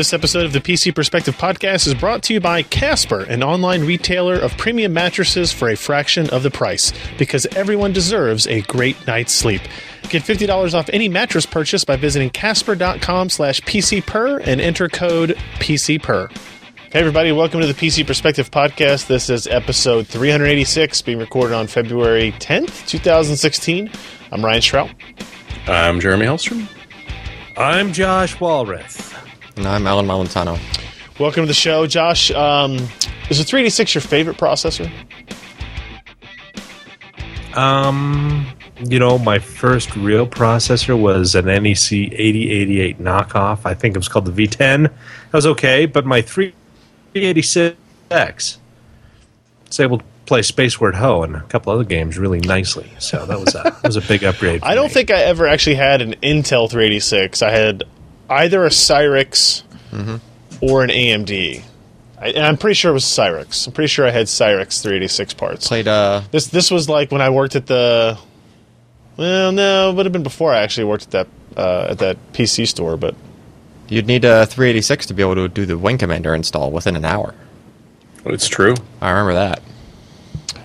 This episode of the PC Perspective Podcast is brought to you by Casper, an online retailer of premium mattresses for a fraction of the price, because everyone deserves a great night's sleep. Get $50 off any mattress purchase by visiting casper.com slash pcper and enter code PCPER. Hey everybody, welcome to the PC Perspective Podcast. This is episode 386, being recorded on February 10th, 2016. I'm Ryan Shrout. I'm Jeremy Hellstrom. I'm Josh Walrath. And I'm Allyn Malventano. Welcome to the show, Josh. Um, is the 386 your favorite processor? Um, you know, my first real processor was an NEC 8088 knockoff. I think it was called the V10. That was okay, but my 386X was able to play Spaceward Ho and a couple other games really nicely. So that was a, that was a big upgrade. I don't me. think I ever actually had an Intel 386. I had either a Cyrix Mm-hmm. or an AMD. I, and I'm pretty sure it was Cyrix. I'm pretty sure I had Cyrix 386 parts. Played uh This this was like when I worked at the. Well, no, it would have been before I actually worked at that uh, at that PC store. But you'd need a 386 to be able to do the Wing Commander install within an hour. It's true. I remember that.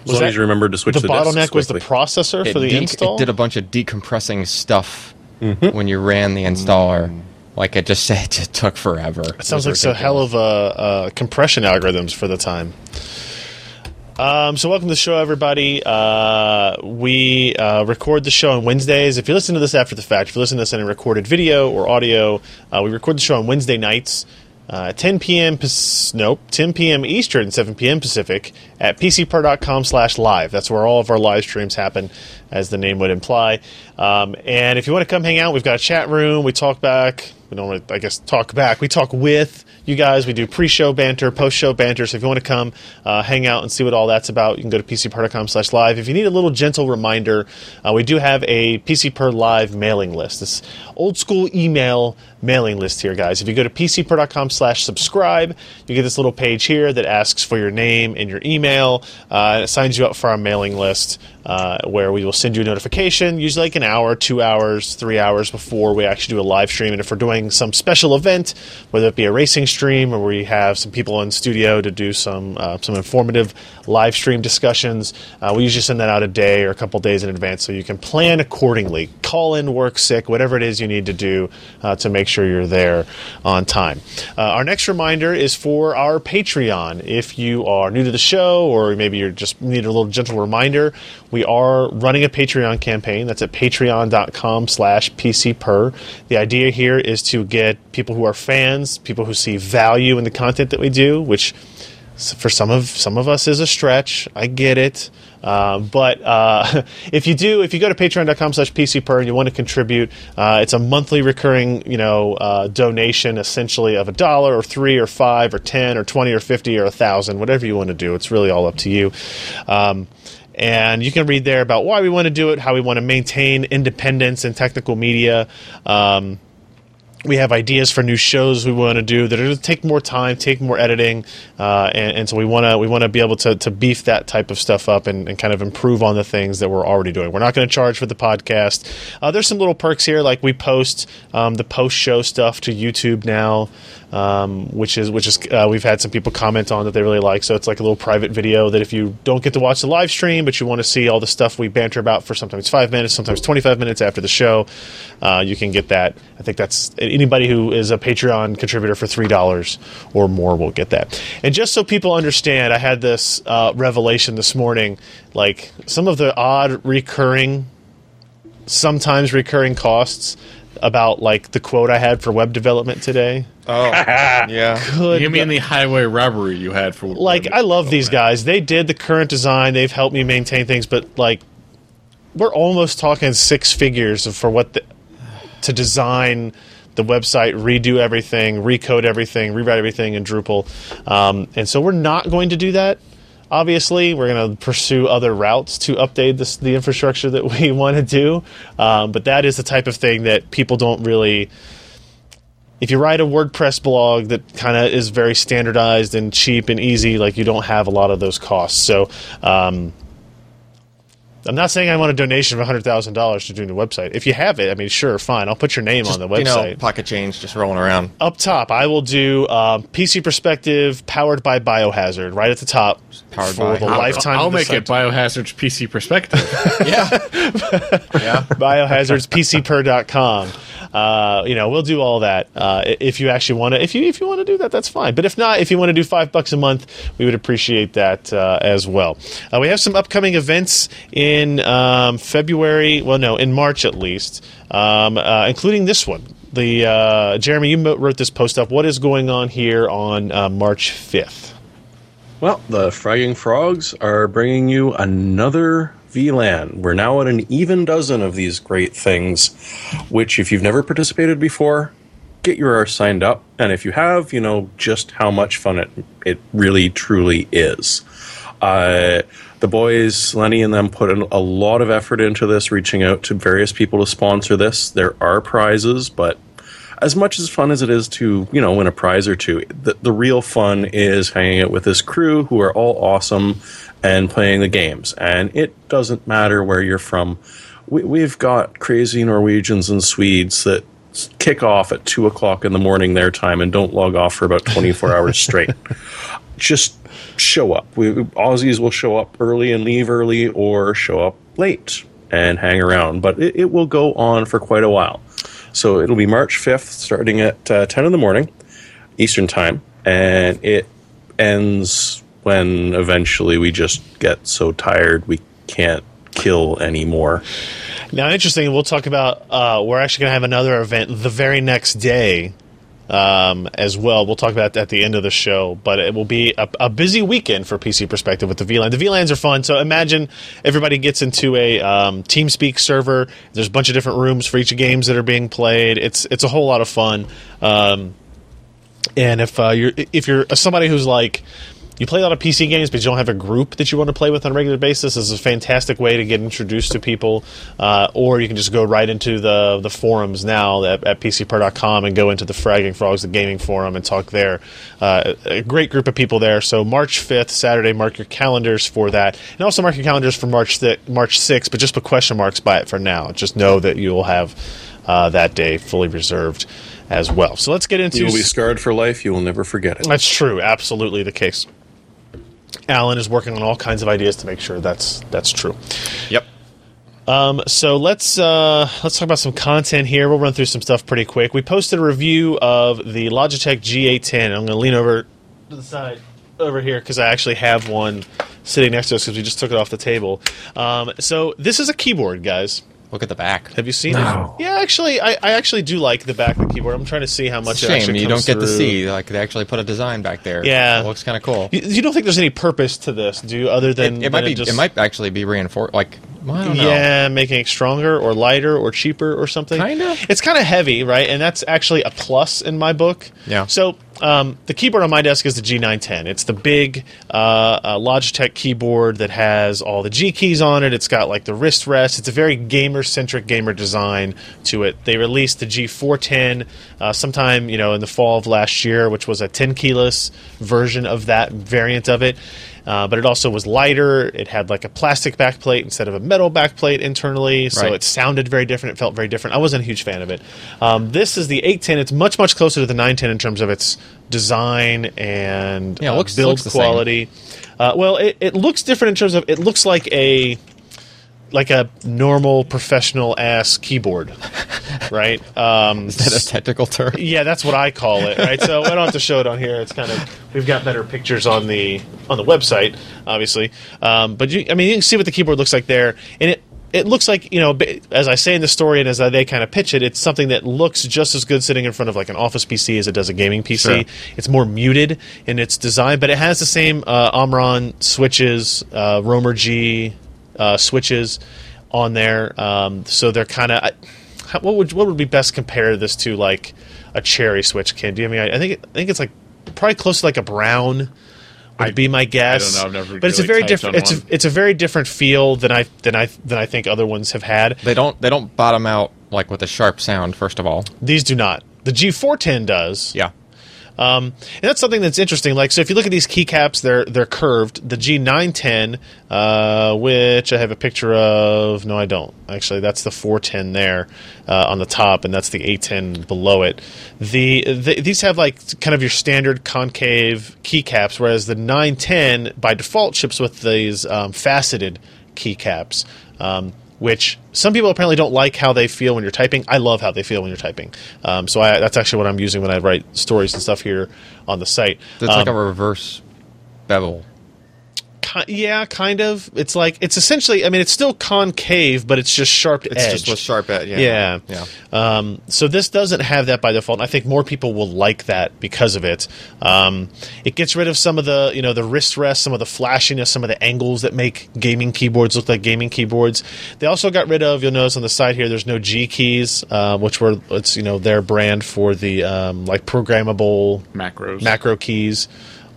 As long that- as you remember to switch the the, bottleneck was the quickly. processor for the de- install. it did a bunch of decompressing stuff when you ran the installer. Like it just said, it took forever. It sounds like a hell of a, uh compression algorithms for the time. Um, so welcome to the show, everybody. Uh, we uh, record the show on Wednesdays. If you listen to this after the fact, if you listen to this in a recorded video or audio, uh, we record the show on Wednesday nights. Uh, 10 p.m. Nope, 10 p.m. Eastern, 7 p.m. Pacific at pcper.com slash live. That's where all of our live streams happen, as the name would imply. Um, and if you want to come hang out, we've got a chat room. We talk back. We don't, really, I guess, talk back. We talk with you guys. We do pre-show banter, post-show banter. So if you want to come uh, hang out and see what all that's about, you can go to pcper.com slash live. If you need a little gentle reminder, uh, we do have a PC Per Live mailing list. This old school email mailing list here, guys. If you go to pcper.com slash subscribe, you get this little page here that asks for your name and your email. Uh, it signs you up for our mailing list uh, where we will send you a notification, usually like an hour, two hours, three hours before we actually do a live stream. And if we're doing some special event, whether it be a racing stream or we have some people in studio to do some uh, some informative live stream discussions, uh, we usually send that out a day or a couple days in advance so you can plan accordingly. Call in, work sick, whatever it is you need to do uh, to make sure you're there on time. Uh, our next reminder is for our Patreon. If you are new to the show or maybe you just need a little gentle reminder, we are running a Patreon campaign. That's at patreon.com slash pcper. The idea here is to get people who are fans, people who see value in the content that we do, which for some of some of us is a stretch. I get it. Uh, but uh, if you do, if you go to patreon.com slash pcper and you want to contribute, uh, it's a monthly recurring, you know, uh, donation essentially of a dollar or three or five or ten or twenty or fifty or a thousand, whatever you want to do. It's really all up to you. Um, and you can read there about why we want to do it, how we want to maintain independence in technical media. Um, we have ideas for new shows we want to do that are going to take more time, take more editing, uh, and, and so we want to we want to be able to, to beef that type of stuff up and, and kind of improve on the things that we're already doing. We're not going to charge for the podcast. Uh, there's some little perks here, like we post um, the post show stuff to YouTube now, um, which is which is uh, we've had some people comment on that they really like. So it's like a little private video that if you don't get to watch the live stream, but you want to see all the stuff we banter about for sometimes five minutes, sometimes 25 minutes after the show, uh, you can get that. I think that's anybody who is a Patreon contributor for three dollars or more will get that. And just so people understand, I had this uh, revelation this morning. Like some of the odd recurring, sometimes recurring costs about like the quote I had for web development today. Oh, yeah. Good You mean the highway robbery you had for like I love these guys. They did the current design. They've helped me maintain things, but like we're almost talking six figures for what the, to design the website, redo everything, recode everything, rewrite everything in Drupal. Um, and so we're not going to do that. Obviously, we're going to pursue other routes to update this, the infrastructure that we want to do. Um, but that is the type of thing that people don't really if you write a WordPress blog that kind of is very standardized and cheap and easy, like you don't have a lot of those costs. So, um, I'm not saying I want a donation of hundred thousand dollars to doing the website. If you have it, I mean, sure, fine. I'll put your name on the website. you know, website. pocket change just rolling around. Up top, I will do um, PC Perspective powered by Biohazard right at the top Powered for by- the I'll- lifetime. I'll of the make it site. Biohazard's PC perspective. yeah, yeah. biohazards pcper.com uh, you know we'll do all that uh, if you actually want to if you if you want to do that that's fine. But if not if you want to do five bucks a month we would appreciate that uh, as well. Uh, we have some upcoming events in um, february well no in march at least um, uh, including this one. The uh, jeremy you wrote this post up. What is going on here on march 5th Well, the Fragging Frogs are bringing you another VLAN. We're now at an even dozen of these great things, which, if you've never participated before, get your arse signed up. And if you have, you know just how much fun it, it really, truly is. Uh, the boys, Lenny and them, put a lot of effort into this, reaching out to various people to sponsor this. There are prizes, but as much as fun as it is to you know win a prize or two the, the real fun is hanging out with this crew who are all awesome and playing the games. And it doesn't matter where you're from. We, we've got crazy norwegians and swedes that kick off at 2 o'clock in the morning their time and don't log off for about 24 hours straight. Just show up. We, aussies will show up early and leave early or show up late and hang around. But it, it will go on for quite a while so it'll be March 5th, starting at uh, 10 in the morning, Eastern Time, and it ends when eventually we just get so tired we can't kill anymore. Now, interesting. We'll talk about. Uh, we're actually going to have another event the very next day, um, as well. We'll talk about that at the end of the show. But it will be a, a busy weekend for PC Perspective with the VLAN. The VLANs are fun. So imagine everybody gets into a um, TeamSpeak server. There's a bunch of different rooms for each of games that are being played. It's it's a whole lot of fun. Um, and if uh, you're if you're somebody who's like you play a lot of PC games, but you don't have a group that you want to play with on a regular basis, this is a fantastic way to get introduced to people. Uh, or you can just go right into the the forums now at, at PCPer.com and go into the Fragging Frogs, the gaming forum, and talk there. Uh, a great group of people there. So March 5th, Saturday, mark your calendars for that. And also mark your calendars for March, th- March 6th, but just put question marks by it for now. Just know that you will have uh, that day fully reserved as well. So let's get into You will be scarred for life. You will never forget it. that's true. Absolutely the case. Alan is working on all kinds of ideas to make sure that's that's true. Yep. So let's uh, let's talk about some content here. We'll run through some stuff pretty quick. We posted a review of the Logitech G810. I'm going to lean over to the side over here because I actually have one sitting next to us because we just took it off the table. Um, so this is a keyboard, guys. Look at the back. Have you seen No. it? Yeah, actually, I, I actually do like the back of the keyboard. I'm trying to see how much it Shame actually you comes don't get to see. Like they actually put a design back there. Yeah. it looks kind of cool. You, you don't think there's any purpose to this, do you? Other than It, it might than be. just- It might actually be reinforced. Like well, I don't know. Yeah, making it stronger or lighter or cheaper or something. Kinda. It's kind of heavy, right? And that's actually a plus in my book. Yeah. So um, the keyboard on my desk is the G910. It's the big uh, uh, Logitech keyboard that has all the G keys on it. It's got like the wrist rest. It's a very gamer centric gamer design to it. They released the G410 uh, sometime you know in the fall of last year, which was a 10 keyless version of that variant of it. Uh, but it also was lighter. It had like a plastic backplate instead of a metal backplate internally, so Right. it sounded very different. It felt very different. I wasn't a huge fan of it. Um, this is the 810. It's much much closer to the 910 in terms of its design and Yeah, it uh, looks- build looks quality. Uh, well, it, it looks different in terms of it looks like a like a normal professional ass keyboard, right? Um, Is that a technical term? yeah, that's what I call it, right? So I don't have to show it on here. It's kind of we've got better pictures on the on the website, obviously. Um, but you, I mean, you can see what the keyboard looks like there, and it it looks like you know, as I say in the story and as they kind of pitch it, it's something that looks just as good sitting in front of like an office PC as it does a gaming PC. Sure. It's more muted in its design, but it has the same uh, Omron switches, uh, Romer G uh, switches on there. Um, so they're kind of. What would what would be best compare this to like a cherry switch? Ken, do you have any? I think I think it's like probably close to like a brown. Would be my guess. know, I've never but it's a very different. It's a, it's a very different feel than I than I than I think other ones have had. They don't. They don't bottom out like with a sharp sound. First of all. These do not. The G410 does. Yeah. Um, and that's something that's interesting. Like, so if you look at these keycaps, they're they're curved. The G910, uh, which I have a picture of. No, I don't. Actually, that's the 410 there uh, on the top, and that's the 810 below it. The, the these have like kind of your standard concave keycaps, whereas the 910 by default ships with these um, faceted keycaps. Um, which some people apparently don't like how they feel when you're typing. I love how they feel when you're typing. Um, so I, that's actually what I'm using when I write stories and stuff here on the site. It's like a Um, reverse bevel. Ki- yeah, kind of. It's like it's essentially. I mean, it's still concave, but it's just sharp It's edge. just with sharp edge. Yeah. Yeah. Yeah. Um, so this doesn't have that by default. And I think more people will like that because of it. Um, it gets rid of some of the, you know, the wrist rest, some of the flashiness, some of the angles that make gaming keyboards look like gaming keyboards. They also got rid of. You'll notice on the side here, there's no G keys, uh, which were it's you know their brand for the um, like programmable Macros. macro keys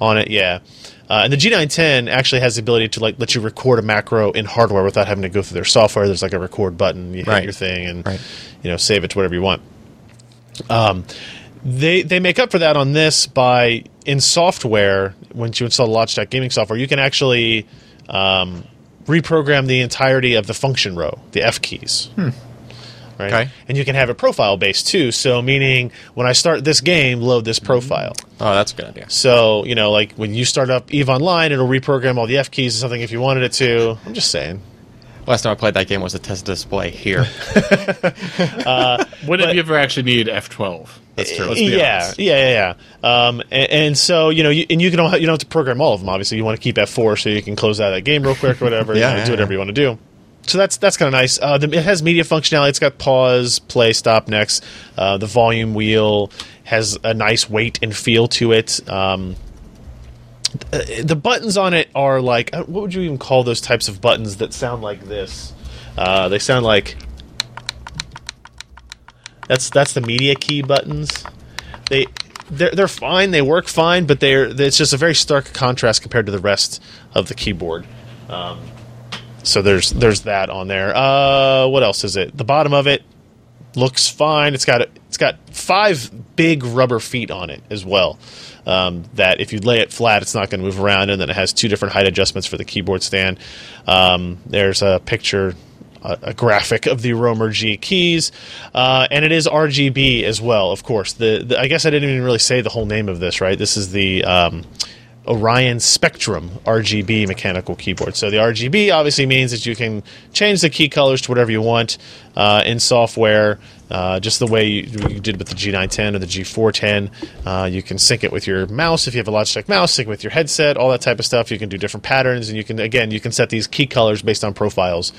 on it. Yeah. Uh, and the G910 actually has the ability to like let you record a macro in hardware without having to go through their software. There's like a record button. You hit Right. your thing and Right. you know save it to whatever you want. Um, they they make up for that on this by in software. Once you install the Logitech gaming software, you can actually um, reprogram the entirety of the function row, the F keys. Right? Okay. And you can have it profile based too. So meaning when I start this game, load this profile. Oh, that's a good idea. So, you know, like when you start up EVE Online, it'll reprogram all the F keys or something if you wanted it to. I'm just saying. Last time I played that game was a test display here. When did you ever actually need F12? That's true. Let's be yeah, honest. yeah, yeah, yeah. Um, and, and so, you know, you, and you can you don't have to program all of them. Obviously, you want to keep F4 so you can close out that game real quick or whatever. Yeah, you know, yeah, do whatever yeah. you want to do. So that's that's kind of nice. Uh, the, it has media functionality. It's got pause, play, stop, next. Uh, the volume wheel has a nice weight and feel to it. Um, the buttons on it are like uh, what would you even call those types of buttons that sound like this? Uh, they sound like that's that's the media key buttons. They they're they're fine. They work fine, but they're it's just a very stark contrast compared to the rest of the keyboard. Um, so there's there's that on there. Uh, what else is it? The bottom of it looks fine. It's got it's got five big rubber feet on it as well. Um, that if you lay it flat, it's not going to move around, and then it has two different height adjustments for the keyboard stand. Um, there's a picture, a, a graphic of the Romer G keys, uh, and it is RGB as well. Of course, the, the I guess I didn't even really say the whole name of this. Right, this is the um, Orion Spectrum RGB mechanical keyboard. So the RGB obviously means that you can change the key colors to whatever you want uh, in software, uh, just the way you, you did with the G910 or the G410. Uh, you can sync it with your mouse if you have a Logitech mouse, sync it with your headset, all that type of stuff. You can do different patterns, and you can again you can set these key colors based on profiles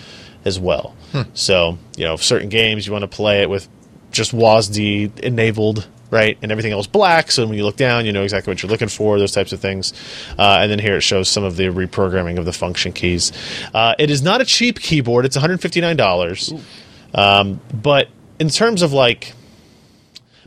as well. So you know, certain games you want to play it with just WASD enabled, right, and everything else black. So when you look down, you know exactly what you're looking for. Those types of things. Uh, and then here it shows some of the reprogramming of the function keys. Uh, it is not a cheap keyboard. It's 159 dollars. Um, but in terms of like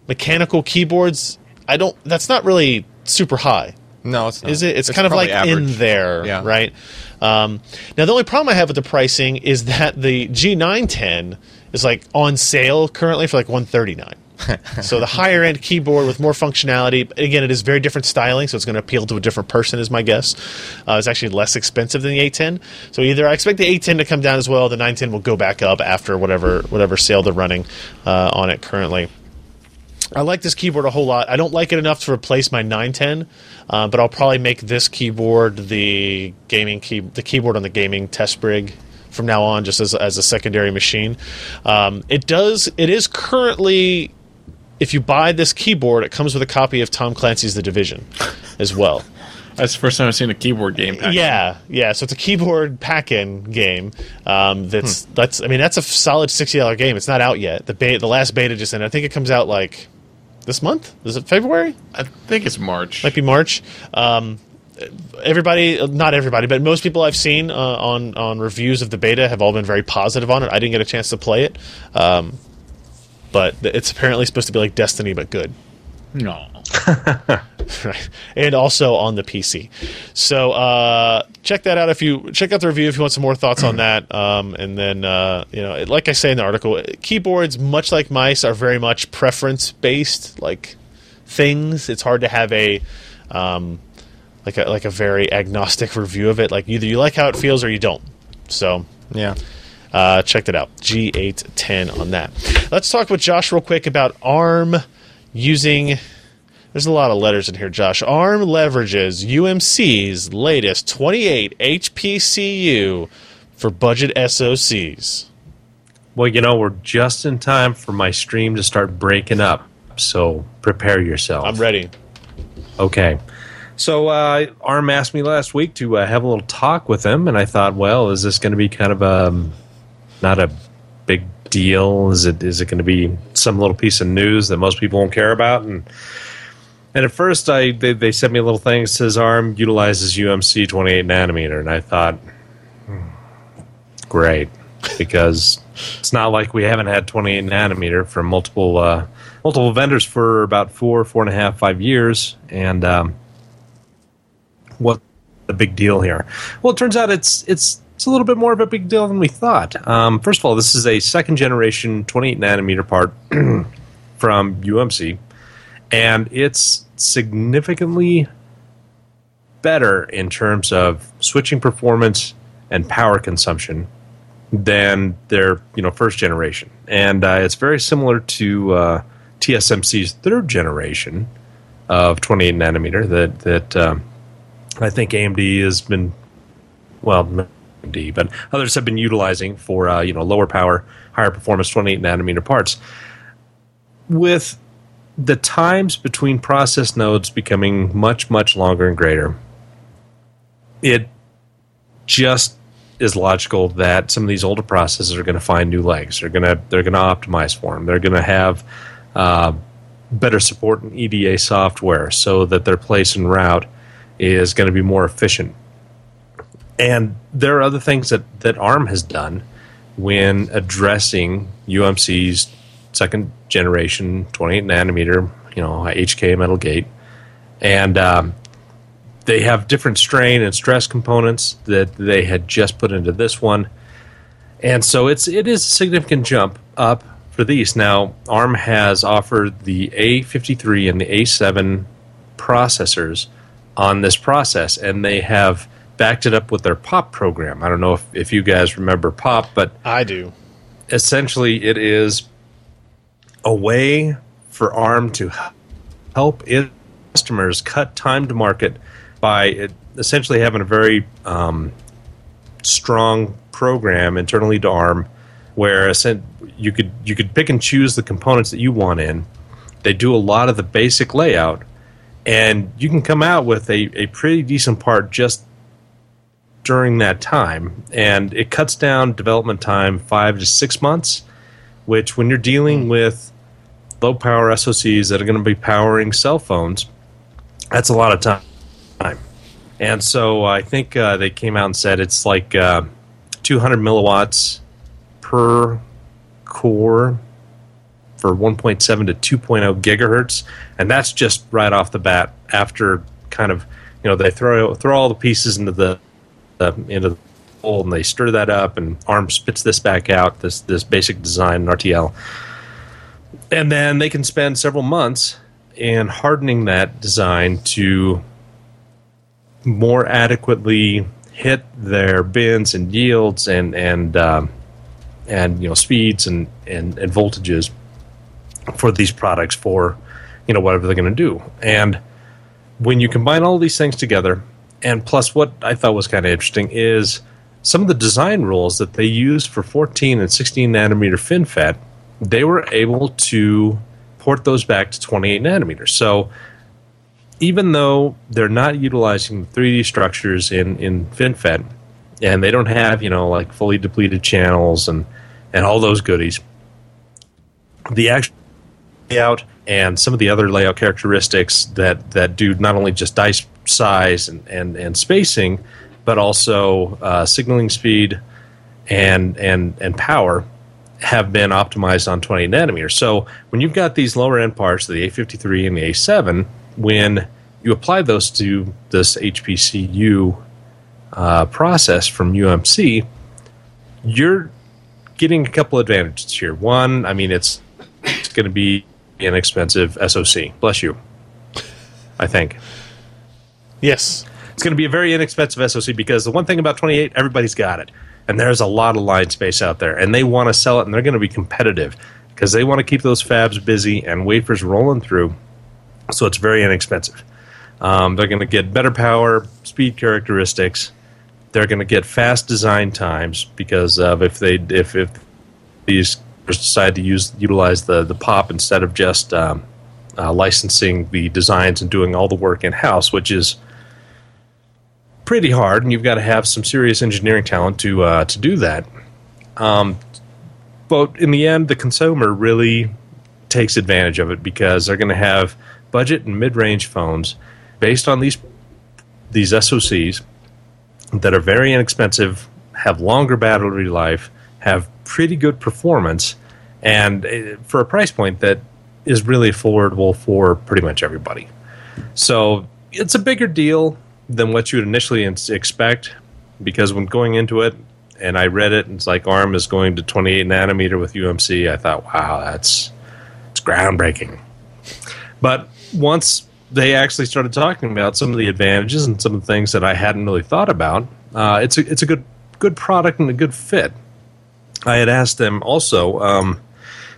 mechanical keyboards, I don't. That's not really super high. No, it's not. Is it? It's, kind of like probably in there, Yeah. right? Um, now, the only problem I have with the pricing is that the G910 is like on sale currently for like 139. so the higher end keyboard with more functionality. Again, it is very different styling, so it's going to appeal to a different person, is my guess. Uh, it's actually less expensive than the 810. So either I expect the 810 to come down as well. The 910 will go back up after whatever whatever sale they're running uh, on it currently. I like this keyboard a whole lot. I don't like it enough to replace my 910, uh, but I'll probably make this keyboard the gaming key, the keyboard on the gaming test rig from now on, just as as a secondary machine. Um, it does. It is currently. If you buy this keyboard, it comes with a copy of Tom Clancy's The Division, as well. That's the first time I've seen a keyboard game. Pack. Yeah, yeah. So it's a keyboard pack-in game. Um, that's that's. I mean, that's a solid sixty dollar game. It's not out yet. The beta, the last beta just ended. I think it comes out like this month. Is it February? I think it's March. might be March. Um, everybody, not everybody, but most people I've seen uh, on on reviews of the beta have all been very positive on it. I didn't get a chance to play it, um, but it's apparently supposed to be like Destiny but good. no. right and also on the pc so uh, check that out if you check out the review if you want some more thoughts on that um, and then uh, you know like i say in the article keyboards much like mice are very much preference based like things. It's hard to have a um, like a like a very agnostic review of it. Like either you like how it feels or you don't. So Yeah. Uh, check that out. G810 on that. Let's talk with Josh real quick about ARM using. There's a lot of letters in here, Josh. ARM leverages UMC's latest 28 HPCU for budget SOCs. Well, you know, we're just in time for my stream to start breaking up. So prepare yourself. I'm ready. Okay. So uh, Arm asked me last week to uh, have a little talk with him, and I thought, well, is this going to be kind of a not a big deal? Is it is it going to be some little piece of news that most people won't care about? And and at first, I they, they sent me a little thing says Arm utilizes UMC 28 nanometer, and I thought, hmm, great, because it's not like we haven't had 28 nanometer from multiple uh, multiple vendors for about four, four and a half, five years, and um, what the big deal here? Well, it turns out it's it's it's a little bit more of a big deal than we thought. Um, first of all, this is a second generation 28 nanometer part from UMC, and it's significantly better in terms of switching performance and power consumption than their you know first generation, and uh, it's very similar to uh, TSMC's third generation of 28 nanometer that that um, I think AMD has been well AMD but others have been utilizing for uh, you know lower power, higher performance 28 nanometer parts. With the times between process nodes becoming much much longer and greater, it just is logical that some of these older processes are going to find new legs. They're going to they're going to optimize for them. They're going to have uh, better support in EDA software so that their place and route is going to be more efficient. And there are other things that, that ARM has done when addressing UMC's second generation 28 nanometer, you know, HK metal gate. And um, they have different strain and stress components that they had just put into this one. And so it's it is a significant jump up for these. Now, ARM has offered the A53 and the A7 processors on this process, and they have backed it up with their POP program. I don't know if, if you guys remember POP, but I do. essentially it is a way for ARM to help its customers cut time to market by essentially having a very um, strong program internally to ARM where you could you could pick and choose the components that you want in. They do a lot of the basic layout, and you can come out with a, a pretty decent part just during that time. And it cuts down development time five to six months, which when you're dealing with low power SoCs that are going to be powering cell phones, that's a lot of time. And so I think uh, they came out and said it's like uh, 200 milliwatts per core for 1.7 to 2.0 gigahertz, and that's just right off the bat. After kind of you know they throw throw all the pieces into the uh, into the bowl and they stir that up, and ARM spits this back out this this basic design in RTL, and then they can spend several months in hardening that design to more adequately hit their bins and yields and and um, and you know speeds and, and and voltages for these products for you know whatever they're going to do. And when you combine all these things together and plus what i thought was kind of interesting is some of the design rules that they used for 14 and 16 nanometer finfet they were able to port those back to 28 nanometers. So even though they're not utilizing 3d structures in in finfet and they don't have you know like fully depleted channels and and all those goodies the actual layout and some of the other layout characteristics that that do not only just dice size and and, and spacing but also uh, signaling speed and and and power have been optimized on 20 nanometers. So when you've got these lower end parts, the A53 and the A7, when you apply those to this HPCU uh, process from UMC, you're getting a couple advantages here. One, I mean, it's it's going to be an inexpensive SoC. Bless you. I think. Yes. It's going to be a very inexpensive SoC because the one thing about 28, everybody's got it. And there's a lot of line space out there. And they want to sell it and they're going to be competitive because they want to keep those fabs busy and wafers rolling through. So it's very inexpensive. Um, they're going to get better power, speed characteristics. They're going to get fast design times because of if they if, if these decide to use utilize the the pop instead of just um, uh, licensing the designs and doing all the work in house, which is pretty hard, and you've got to have some serious engineering talent to uh, to do that. Um, but in the end, the consumer really takes advantage of it because they're going to have budget and mid range phones based on these these SoCs that are very inexpensive, have longer battery life, have pretty good performance, and uh, for a price point that is really affordable for pretty much everybody. So it's a bigger deal than what you would initially expect because when going into it and I read it, and it's like ARM is going to 28 nanometer with UMC. I thought, wow, that's it's groundbreaking. But once they actually started talking about some of the advantages and some of the things that I hadn't really thought about, uh, it's a it's a good good product and a good fit. I had asked them also. Um,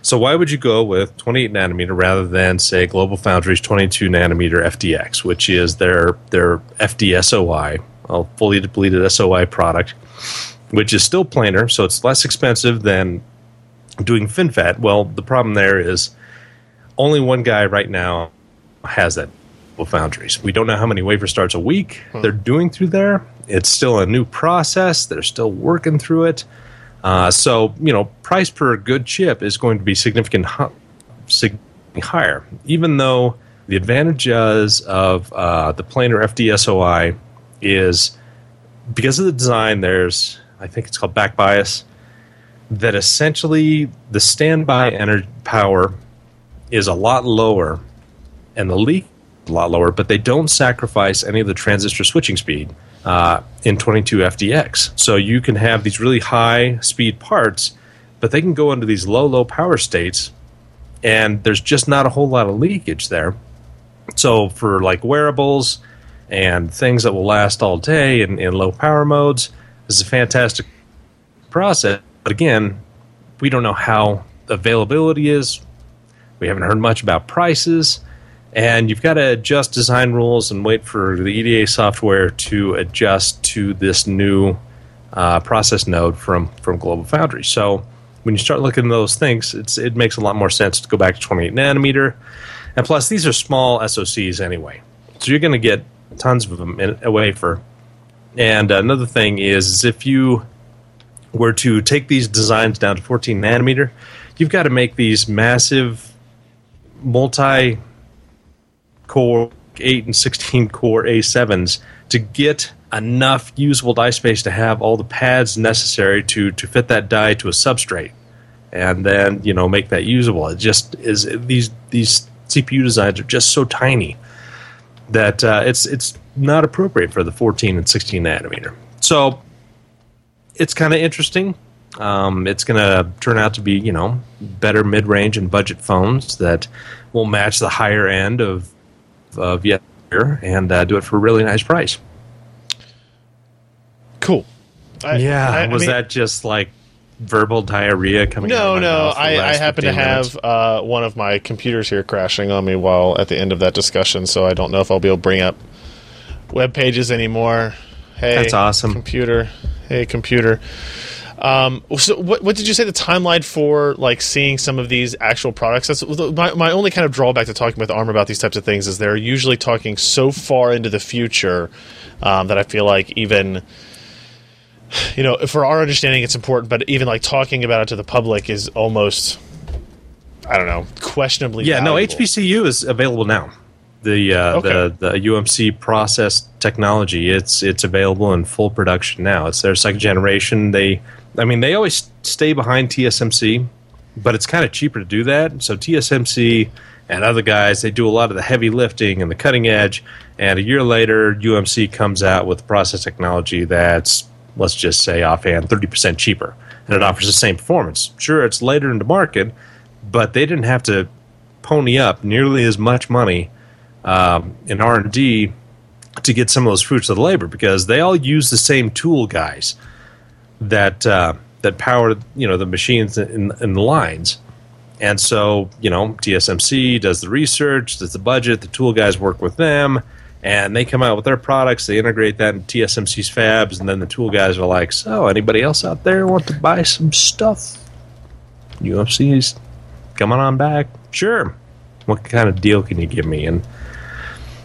so why would you go with 28 nanometer rather than say Global Foundries 22 nanometer FDX, which is their their FDSOI, a fully depleted SOI product, which is still planar, so it's less expensive than doing FinFET. Well, the problem there is only one guy right now has that Global Foundries. We don't know how many wafer starts a week hmm. they're doing through there. It's still a new process. They're still working through it. Uh, so, you know, price per good chip is going to be significant significantly higher, even though the advantages of uh, the planar FDSOI is because of the design, there's, I think it's called back bias, that essentially the standby energy power is a lot lower and the leak a lot lower, but they don't sacrifice any of the transistor switching speed uh, in 22 FDX. So you can have these really high speed parts, but they can go into these low, low power states, and there's just not a whole lot of leakage there. So for like wearables and things that will last all day in, in low power modes, this is a fantastic process. But again, we don't know how availability is. We haven't heard much about prices and you've got to adjust design rules and wait for the EDA software to adjust to this new uh, process node from from Global Foundries. So when you start looking at those things, it makes a lot more sense to go back to 28 nanometer, and plus these are small SoCs anyway, so you're going to get tons of them in a wafer. And another thing is, is if you were to take these designs down to 14 nanometer, you've got to make these massive multi core 8 and 16 core A7s to get enough usable die space to have all the pads necessary to to fit that die to a substrate. And then you know make that usable. It just is these these CPU designs are just so tiny that uh, it's it's not appropriate for the 14 and 16 nanometer. So it's kind of interesting. Um, it's going to turn out to be you know better mid-range and budget phones that will match the higher end of of yet here and uh, do it for a really nice price. Cool. I, yeah, I- I was mean- that just like verbal diarrhea coming? out No, of my no. mouth for the I, I happen to have uh, one of my computers here crashing on me while at the end of that discussion, so I don't know if I'll be able to bring up web pages anymore. Hey, That's awesome. computer. Hey, computer. Um, so, what, what did you say the timeline for like seeing some of these actual products? That's my, my only kind of drawback to talking with Arm about these types of things is they're usually talking so far into the future um, that I feel like even you know, for our understanding, it's important, but even like talking about it to the public is almost, I don't know, questionably. Yeah, no. HPCU is available now. The uh, Okay. the the UMC process technology it's it's available in full production now. It's their second generation. They, I mean, they always stay behind TSMC, but it's kind of cheaper to do that. So TSMC and other guys they do a lot of the heavy lifting and the cutting edge. And a year later, UMC comes out with process technology that's let's just say offhand thirty percent cheaper, and it offers the same performance. Sure, it's later in the market, but they didn't have to pony up nearly as much money um, in R and D to get some of those fruits of the labor because they all use the same tool guys that uh, that power you know the machines in, in the lines. And so, you know, TSMC does the research, does the budget, the tool guys work with them, and they come out with their products. They integrate that in TSMC's fabs, and then the tool guys are like, "So, anybody else out there want to buy some stuff? UFC's coming on back. Sure. What kind of deal can you give me?" And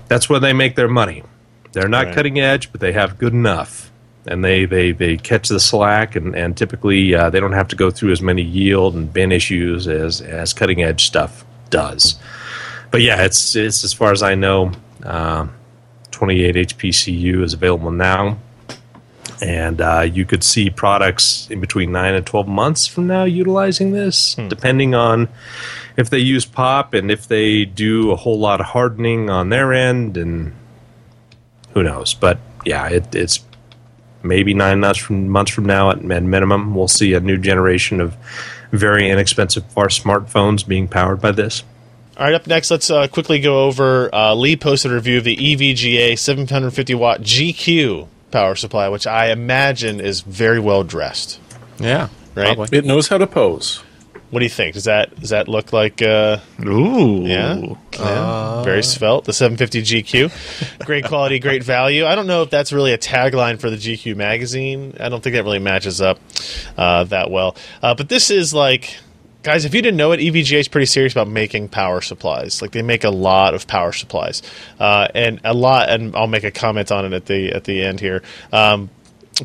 that's where they make their money. They're not Right. cutting edge, but they have good enough, and they they, they catch the slack, and and typically uh, they don't have to go through as many yield and bin issues as as cutting edge stuff does. But yeah, it's it's as far as I know, uh, 28 HPCU is available now, and uh, you could see products in between nine and 12 months from now utilizing this, depending on if they use pop and if they do a whole lot of hardening on their end and who knows. But yeah it, it's maybe nine months from months from now at minimum we'll see a new generation of very inexpensive far smartphones being powered by this All right, up next, let's uh, quickly go over. Uh, Lee posted a review of the E EVGA 750 watt GQ power supply, which I imagine is very well dressed. Yeah. Right? probably. It knows how to pose. What do you think? Does that does that look like? Uh, Ooh. yeah, Yeah. very svelte. The 750 GQ, great quality, great value. I don't know if that's really a tagline for the GQ magazine. I don't think that really matches up uh, that well. Uh, but this is like. Guys, if you didn't know it, EVGA is pretty serious about making power supplies. Like they make a lot of power supplies, uh, and a lot. And I'll make a comment on it at the at the end here. Um,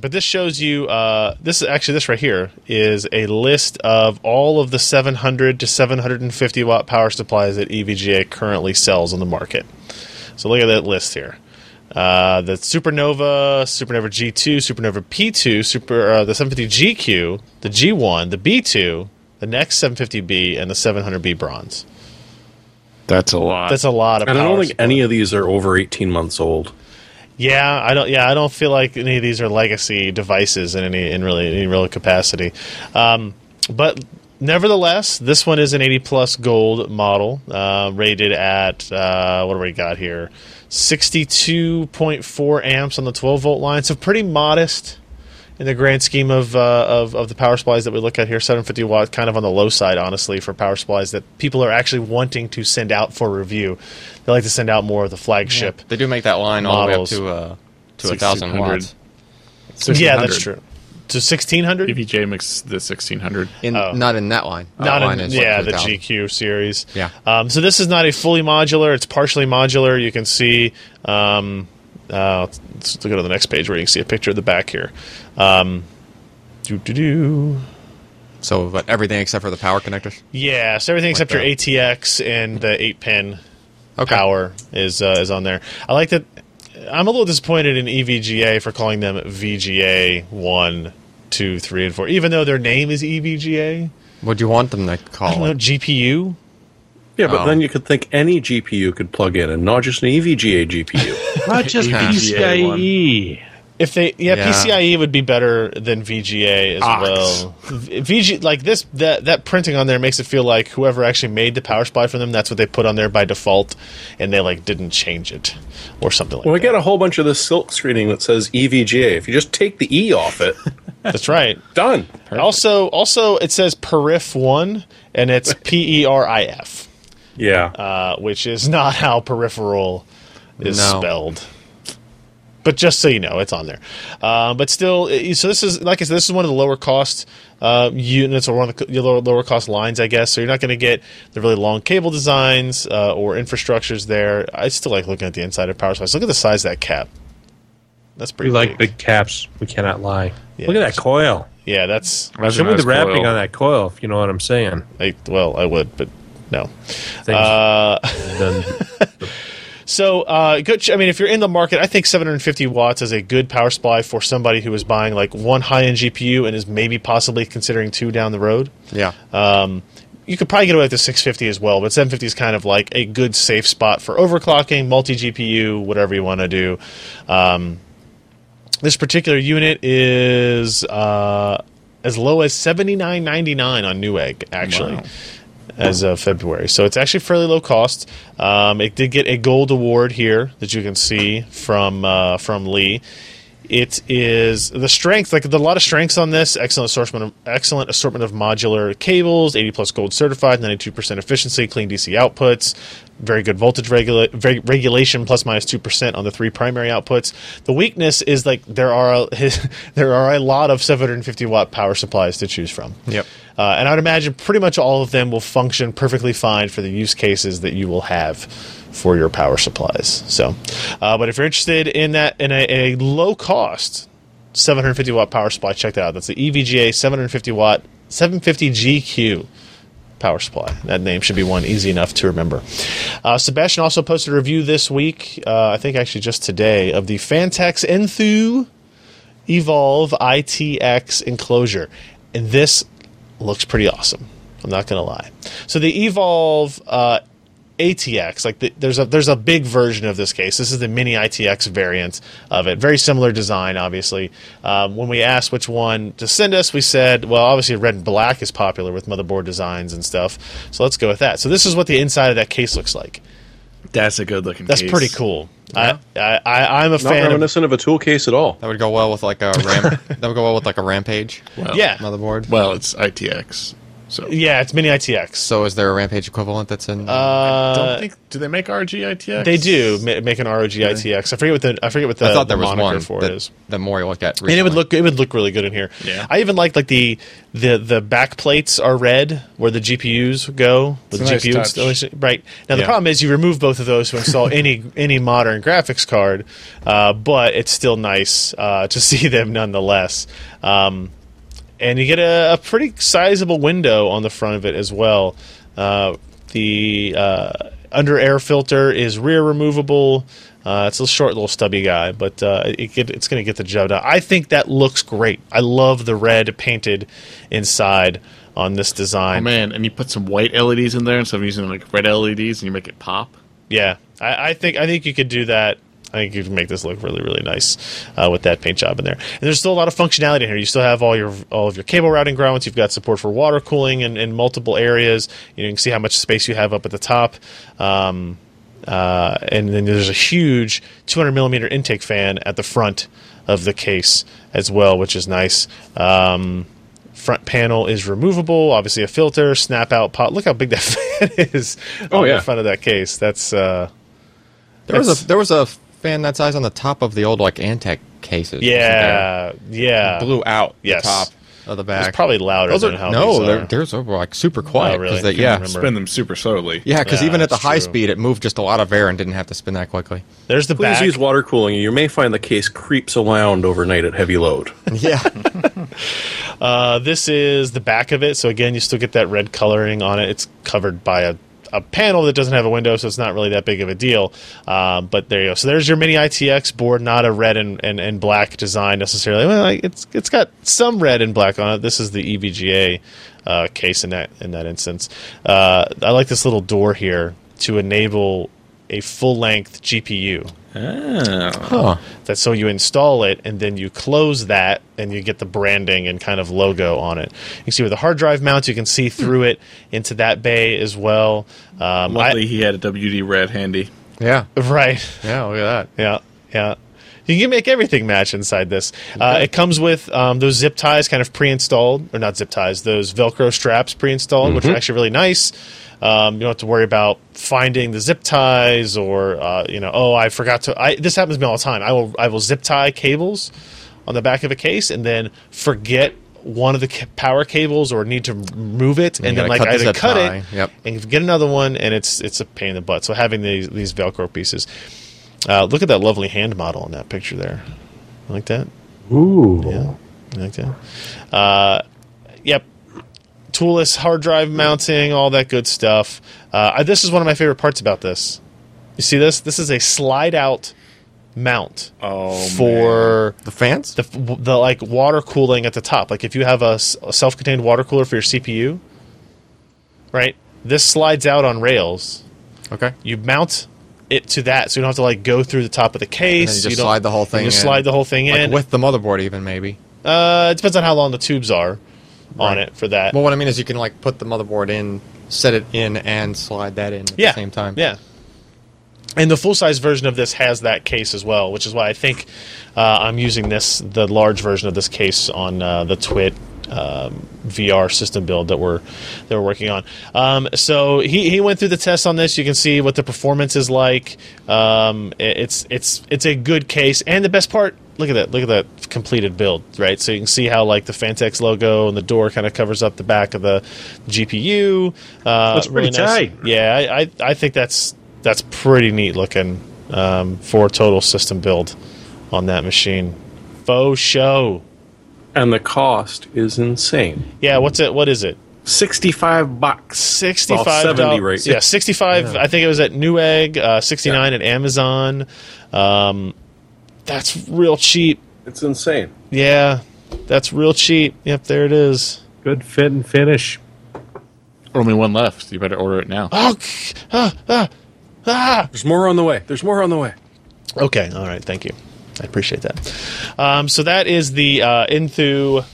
but this shows you uh, this actually this right here is a list of all of the 700 to 750 watt power supplies that EVGA currently sells on the market. So look at that list here. Uh, the Supernova, Supernova G2, Supernova P2, Super uh, the 750 GQ, the G1, the B2, the next 750B, and the 700B bronze. That's a lot. That's a lot of. And I don't think supply. any of these are over 18 months old. Yeah, I don't. Yeah, I don't feel like any of these are legacy devices in any in really any real capacity. Um, but nevertheless, this one is an 80 plus gold model, uh, rated at uh, what do we got here? 62.4 amps on the 12 volt line, so pretty modest in the grand scheme of, uh, of of the power supplies that we look at here. 750 watt, kind of on the low side, honestly, for power supplies that people are actually wanting to send out for review. They like to send out more of the flagship. They do make that line all the way up to uh, to a thousand watts. Yeah, that's true. To 1600? EVJ makes the 1600. In, Oh. Not in that line. Not that in, is yeah, like the 2000. GQ series. Yeah. Um, so this is not a fully modular. It's partially modular. You can see. Um, uh, let's- let's go to the next page where you can see a picture of the back here. Um, doo doo doo. So, but everything except for the power connectors. Yeah, so everything except your. ATX and the eight pin Okay. power is uh, is on there. I like that. I'm a little disappointed in EVGA for calling them VGA one, two, three, and four, even though their name is EVGA. What do you want them to call know it? GPU. Yeah, but Oh. then you could think any GPU could plug in, and not just an E EVGA GPU. not just PCIe. PCIe If they, yeah, Yeah. PCIe would be better than VGA as Ox. well. V- VG like this that that printing on there makes it feel like whoever actually made the power supply for them, that's what they put on there by default, and they like didn't change it or something like well, I that. get a whole bunch of this silk screening that says E EVGA. If you just take the E off it, That's right. done. Also, also it says perif one, and it's P E R I F, Yeah. uh, which is not how peripheral is No. spelled. But just so you know, it's on there. Uh, but still, so this is like I said, this is one of the lower cost uh, units or one of the lower, lower cost lines, I guess. So you're not going to get the really long cable designs uh, or infrastructures there. I still like looking at the inside of power supplies. Look at the size of that cap. That's pretty. we pretty like big. big caps we cannot lie Yeah. look at that coil Yeah, that's That's a show me nice the wrapping coil. on that coil if you know what i'm saying I, well, I would, but no. Things Uh, So, uh, good. ch- I mean, if you're in the market, I think 750 watts is a good power supply for somebody who is buying like one high-end GPU and is maybe possibly considering two down the road. Yeah. You could probably get away with the 650 as well, but 750 is kind of like a good safe spot for overclocking, multi GPU, whatever you want to do. Um, this particular unit is uh, as low as 79.99 on Newegg, actually. Wow. As of February. So it's actually fairly low cost. Um, it did get a gold award here that you can see from uh, from Lee. It is the strength, like a lot of strengths on this. Excellent assortment, of, excellent assortment of modular cables. 80 plus gold certified, 92 percent efficiency, clean DC outputs, very good voltage regula- reg- regulation, plus minus two percent on the three primary outputs. The weakness is like there are a, there are a lot of 750 watt power supplies to choose from. Yep. Uh, and I'd imagine pretty much all of them will function perfectly fine for the use cases that you will have for your power supplies. So, uh, but if you're interested in that in a, a low cost 750 watt power supply, check that out. That's the EVGA 750 watt 750 GQ power supply. That name should be one easy enough to remember. Uh, Sebastian also posted a review this week, uh, I think actually just today, of the Phanteks Enthoo Evolv ITX enclosure. And this looks pretty awesome. I'm not going to lie. So the Evolv uh, ATX, like the, there's a there's a big version of this case. This is the mini ITX variant of it. Very similar design, obviously. Um, when we asked which one to send us, we said, well, obviously red and black is popular with motherboard designs and stuff. So let's go with that. So this is what the inside of that case looks like. That's a good looking. That's case. pretty cool. I, I, I I'm a Not fan. Of, reminiscent of a tool case at all. That would go well with like a ram. that would go well with like a rampage Well, yeah, motherboard. Well, it's ITX. So yeah, it's mini ITX. So is there a rampage equivalent that's in? I don't Uh, think. Do they make RG ITX? they do ma- make an ROG ITX. I forget what the I forget what the, I thought there the was moniker one for that, it is. that Morry looked at. and it would look it would look really good in here. Yeah. I even like like the the the back plates are red where the GPUs go with It's a nice GPU touch. installation. Right now, the Yeah. problem is you remove both of those to install any any modern graphics card, uh, but it's still nice uh, to see them nonetheless. Um, and you get a, a pretty sizable window on the front of it as well. Uh, the uh, under air filter is rear removable. Uh, it's a short little stubby guy, but uh, it get, it's going to get the job done. I think that looks great. I love the red painted inside on this design. Oh man, and you put some white LEDs in there instead of using like red LEDs, and you make it pop. Yeah, I, I think I think you could do that. I think you can make this look really, really nice uh, with that paint job in there. And there's still a lot of functionality in here. You still have all your all of your cable routing grounds. You've got support for water cooling in, in multiple areas. You, know, you can see how much space you have up at the top. Um, uh, and then there's a huge 200 millimeter intake fan at the front of the case as well, which is nice. Um, front panel is removable. Obviously, a filter, snap out pot. Look how big that fan is Oh, yeah. the front of that case. That's uh, There was a there was a fan that size on the top of the old like Antec cases. wasn't yeah, there? yeah. blew out Yes. the top of the back. It's probably louder Those than are, how no, these they're, are. they're like super quiet. Oh, really? 'cause they- yeah, remember. Spin them super slowly. yeah, because Yeah, even at the high true. speed, it moved just a lot of air and didn't have to spin that quickly. There's the Please back. use water cooling. You may find the case creeps around overnight at heavy load. Yeah, Uh, this is the back of it. So again, you still get that red coloring on it. It's covered by a, a panel that doesn't have a window, so it's not really that big of a deal. Um, but there you go. So there's your mini ITX board, not a red and, and, and black design necessarily. Well, it's it's got some red and black on it. This is the EVGA uh, case in that in that instance. Uh, I like this little door here to enable a full length GPU. huh. That's so you install it and then you close that and you get the branding and kind of logo on it. You can see where the hard drive mounts. You can see through it into that bay as well. Um, Luckily, I- he had a WD red handy. yeah, right. yeah. Look at that. Yeah. Yeah. You can make everything match inside this. Uh, it comes with um, those zip ties kind of pre-installed, or not zip ties, those Velcro straps pre-installed, which are actually really nice. Um, you don't have to worry about finding the zip ties, or uh, you know, oh, I forgot to. I, this happens to me all the time. I will I will zip tie cables on the back of a case, and then forget one of the power cables, or need to move it, and, you then like cut either cut tie. it Yep. and get another one, and it's it's a pain in the butt. So having these these Velcro pieces. Uh, look at that lovely hand model in that picture there. You like that? Ooh. Yeah. You like that? Uh, yep. Toolless hard drive mounting, all that good stuff. Uh, I- this is one of my favorite parts about this. You see this? This is a slide out mount Oh, for The fans. the, the like water cooling at the top. Like if you have a self-contained water cooler for your CPU, right? This slides out on rails. okay. You mount it to that, so you don't have to like go through the top of the case. And you just don't- slide the whole thing You just in. slide the whole thing Like in. with the motherboard, even maybe. uh, it depends on how long the tubes are on it for that. Well, what I mean is you can like put the motherboard in set it in and slide that in at yeah, the same time. Yeah. And the full size version of this has that case as well, which is why I think uh, I'm using this the large version of this case on uh, the Twit um, VR system build that we're that we're working on. Um, so he, he went through the tests on this. You can see what the performance is like. Um, it- it's it's it's a good case, and the best part. Look at that! Look at that completed build, right? So you can see how like the Phanteks logo and the door kind of covers up the back of the GPU. Uh, That's pretty really nice. tight. Yeah, I, I I think that's that's pretty neat looking um, for a total system build on that machine. Faux show. And the cost is insane. Yeah, what's it? What is it? 65 bucks. Sixty-five. Well, 70 right. Yeah, sixty-five. I think it was at Newegg. Uh, Sixty-nine at Amazon. Um, that's real cheap. It's insane. Yeah, that's real cheap. Yep, there it is. Good fit and finish. Only one left. You better order it now. Oh, ah, ah, ah. There's more on the way. There's more on the way. Okay, all right, thank you. I appreciate that. Um, so that is the uh, Enthoo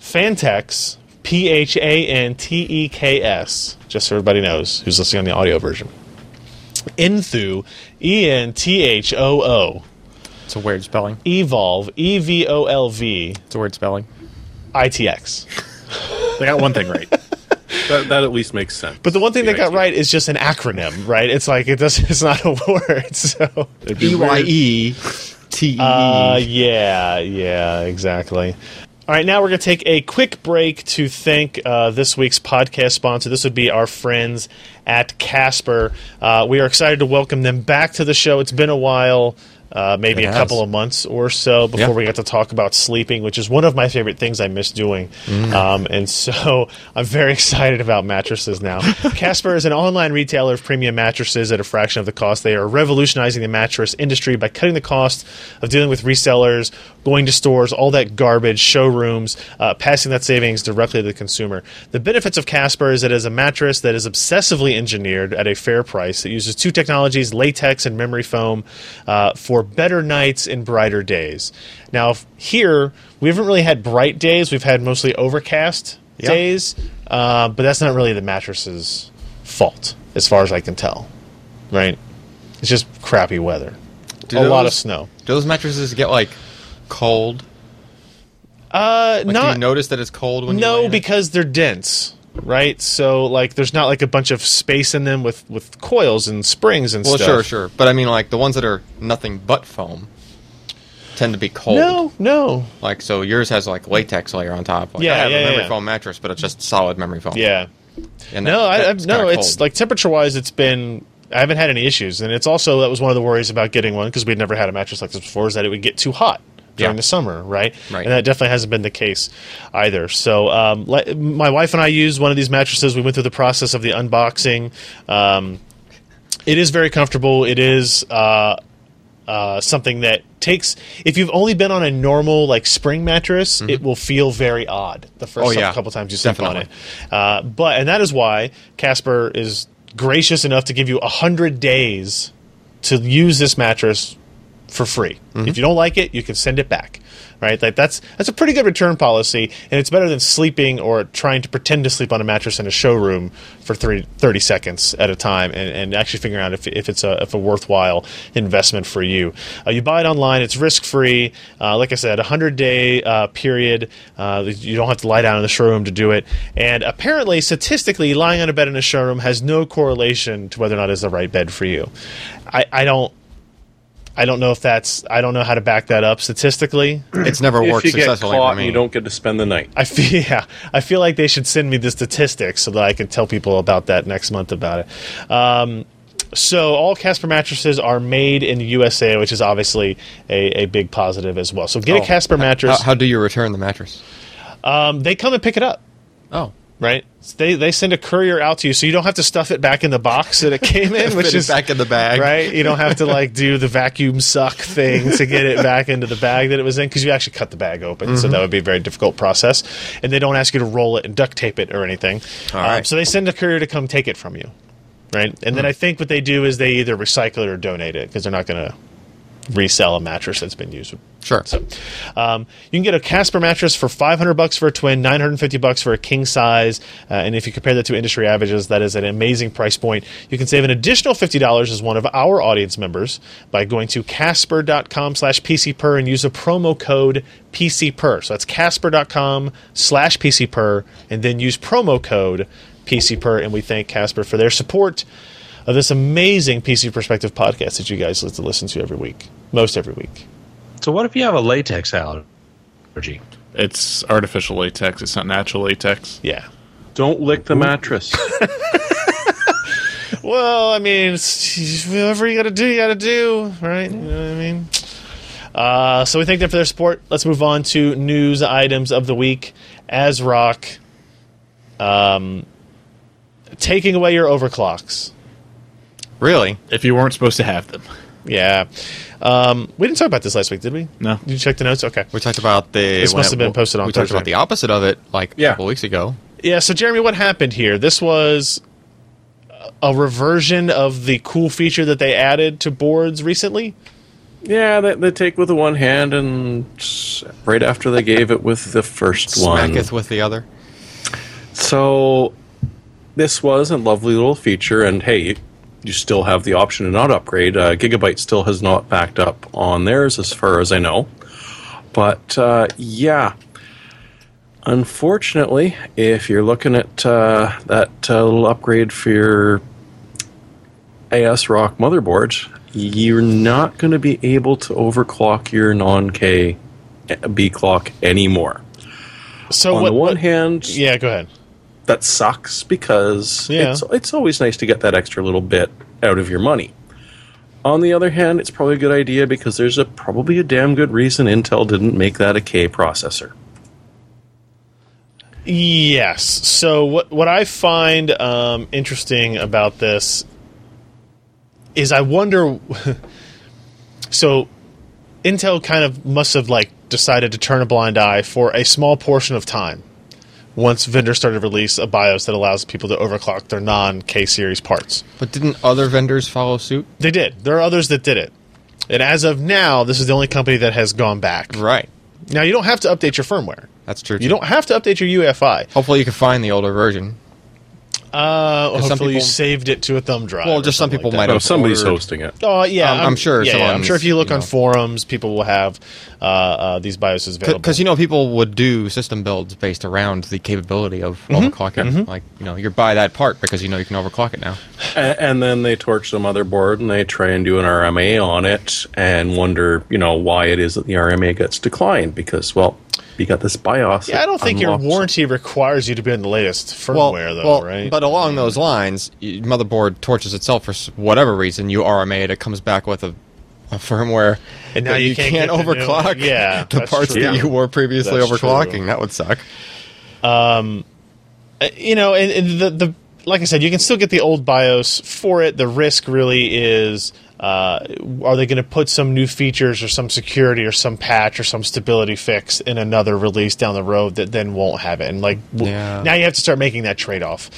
Phanteks, P H A N T E K S, just so everybody knows who's listening on the audio version. Enthoo, E N T H O O, It's a weird spelling. Evolv, E V O L V, It's a weird spelling. I T X. They got one thing right. That, that at least makes sense. But the one thing they got right is just an acronym, right? It's like it does. It's not a word. So It'd be E Y weird. E T E. Uh, yeah, yeah, exactly. All right, now we're going to take a quick break to thank uh, this week's podcast sponsor. This would be our friends at Casper. Uh, we are excited to welcome them back to the show. It's been a while. Uh, maybe It a has. couple of months or so before Yeah. we got to talk about sleeping, which is one of my favorite things I miss doing. Um, and so I'm very excited about mattresses now. Casper is an online retailer of premium mattresses at a fraction of the cost. They are revolutionizing the mattress industry by cutting the cost of dealing with resellers, going to stores, all that garbage, showrooms, uh, passing that savings directly to the consumer. The benefits of Casper is that it is a mattress that is obsessively engineered at a fair price. It uses two technologies, latex and memory foam, uh, for better nights and brighter days. Now, here, we haven't really had bright days. We've had mostly overcast days, uh, but that's not really the mattress's fault, as far as I can tell. Right? It's just crappy weather. Do a lot of snow. Do those mattresses get like cold? Uh, Like, do not you notice that it's cold when you no, in because they're dense, right? So like, there's not like a bunch of space in them with with coils and springs and Well, stuff. Well, sure, sure. But I mean, like the ones that are nothing but foam tend to be cold. No, no. Like so, yours has like latex layer on top. Like, Yeah, I have yeah, a memory yeah. foam mattress, but it's just solid memory foam. Yeah. And No, that- I, I no. It's cold. like temperature wise, it's been. I haven't had any issues, and it's also that was one of the worries about getting one because we'd never had a mattress like this before. Is that it would get too hot during Yeah. the summer, right? Right. And that definitely hasn't been the case either. So, um, my wife and I used one of these mattresses. We went through the process of the unboxing. Um, it is very comfortable. It is. Uh, uh, something that takes if you've only been on a normal like spring mattress it will feel very odd the first Mm-hmm. Oh, yeah. couple times you sleep on it uh, but and that is why casper is gracious enough to give you a hundred days to use this mattress for free. Mm-hmm. if you don't like it you can send it back right? Like that's that's a pretty good return policy and it's better than sleeping or trying to pretend to sleep on a mattress in a showroom for three, 30 seconds at a time and, and actually figuring out if, if it's a if a worthwhile investment for you. Uh, you buy it online it's risk free uh, like i said a 100 day uh, period. Uh, you don't have to lie down in the showroom to do it. And apparently statistically lying on a bed in a showroom has no correlation to whether or not it's the right bed for you. I, I don't I don't know if that's. I don't know how to back that up statistically. it's never If worked you get successfully caught for me. you don't get to spend the night. I feel. Yeah, I feel like they should send me the statistics so that I can tell people about that next month about it. Um, so all Casper mattresses are made in the USA, which is obviously a, a big positive as well. So get a Oh, Casper mattress. How, how do you return the mattress? um, they come and pick it up. Oh, Right? They they send a courier out to you, so you don't have to stuff it back in the box that it came in, which is back in the bag. right? You don't have to like do the vacuum suck thing to get it back into the bag that it was in because you actually cut the bag open, so Mm-hmm. that would be a very difficult process. And they don't ask you to roll it and duct tape it or anything. All Um, so they send a courier to come take it from you, right? And then Hmm. I think what they do is they either recycle it or donate it because they're not going to resell a mattress that's been used. Sure. So, um, you can get a Casper mattress for 500 bucks for a twin, 950 bucks for a king size, uh, and if you compare that to industry averages, that is an amazing price point. You can save an additional $50 as one of our audience members by going to casper.com slash pcper and use a promo code pcper. So that's casper.com slash pcper, and then use promo code pcper, and we thank Casper for their support of this amazing PC Perspective podcast that you guys listen to every week, most every week. So what if you have a latex allergy? It's artificial latex. It's not natural latex. Yeah. Don't lick the mattress. Well, I mean, it's, whatever you got to do, you got to do, right? You know what I mean? Uh, so we thank them for their support. Let's move on to news items of the week. ASRock um, taking away your overclocks. Really? If you weren't supposed to have them. Yeah. Um, we didn't talk about this last week, did we? No. Did you check the notes? Okay. We talked about the. This must have been posted on We talked about the opposite of it like Yeah. a couple weeks ago. Yeah, so Jeremy, what happened here? This was a reversion of the cool feature that they added to boards recently. yeah, they, they take with the one hand, and right after they gave it with the first one. Smacketh with the other. So this was a lovely little feature, and hey, you still have the option to not upgrade. Uh, Gigabyte still has not backed up on theirs, as far as I know. But uh, yeah, unfortunately, if you're looking at uh, that uh, little upgrade for your ASRock motherboard, you're not going to be able to overclock your non-K B clock anymore. So on what, the one what- hand, yeah, go ahead. That sucks because Yeah. it's it's always nice to get that extra little bit out of your money. On the other hand, it's probably a good idea because there's a probably a damn good reason Intel didn't make that a K processor. Yes. So what what I find um, interesting about this is I wonder. so Intel kind of must have like decided to turn a blind eye for a small portion of time once vendors started to release a BIOS that allows people to overclock their non K series parts. But didn't other vendors follow suit? They did. There are others that did it. And as of now, this is the only company that has gone back. Right. Now you don't have to update your firmware. That's true. You too. don't have to update your UEFI. Hopefully, you can find the older version. Uh, some hopefully you saved it to a thumb drive. Well, just some people like might that. Oh, have somebody's ordered- hosting it. Oh yeah, Um, I'm sure Yeah, yeah, I'm sure if you look you on know. forums, people will have uh, uh, these BIOSes available. Because you know people would do system builds based around the capability of Mm-hmm. overclocking. Like you know you buy that part because you know you can overclock it now. A- and then they torch the motherboard and they try and do an RMA on it and wonder, you know, why it is that the RMA gets declined because, well, you got this BIOS. yeah, I don't think your warranty requires you to be on the latest firmware, though, well, right? But along those lines, motherboard torches itself for whatever reason. You RMA it, it comes back with a, a firmware, And now that you you can't can't, get the overclock. Yeah, the parts true. that you were previously That's overclocking. true. That would suck. Uh, you know, and, and the the like I said, you can still get the old BIOS for it. The risk really is. Uh, are they going to put some new features or some security or some patch or some stability fix in another release down the road that then won't have it? And like w- Yeah. now, you have to start making that trade off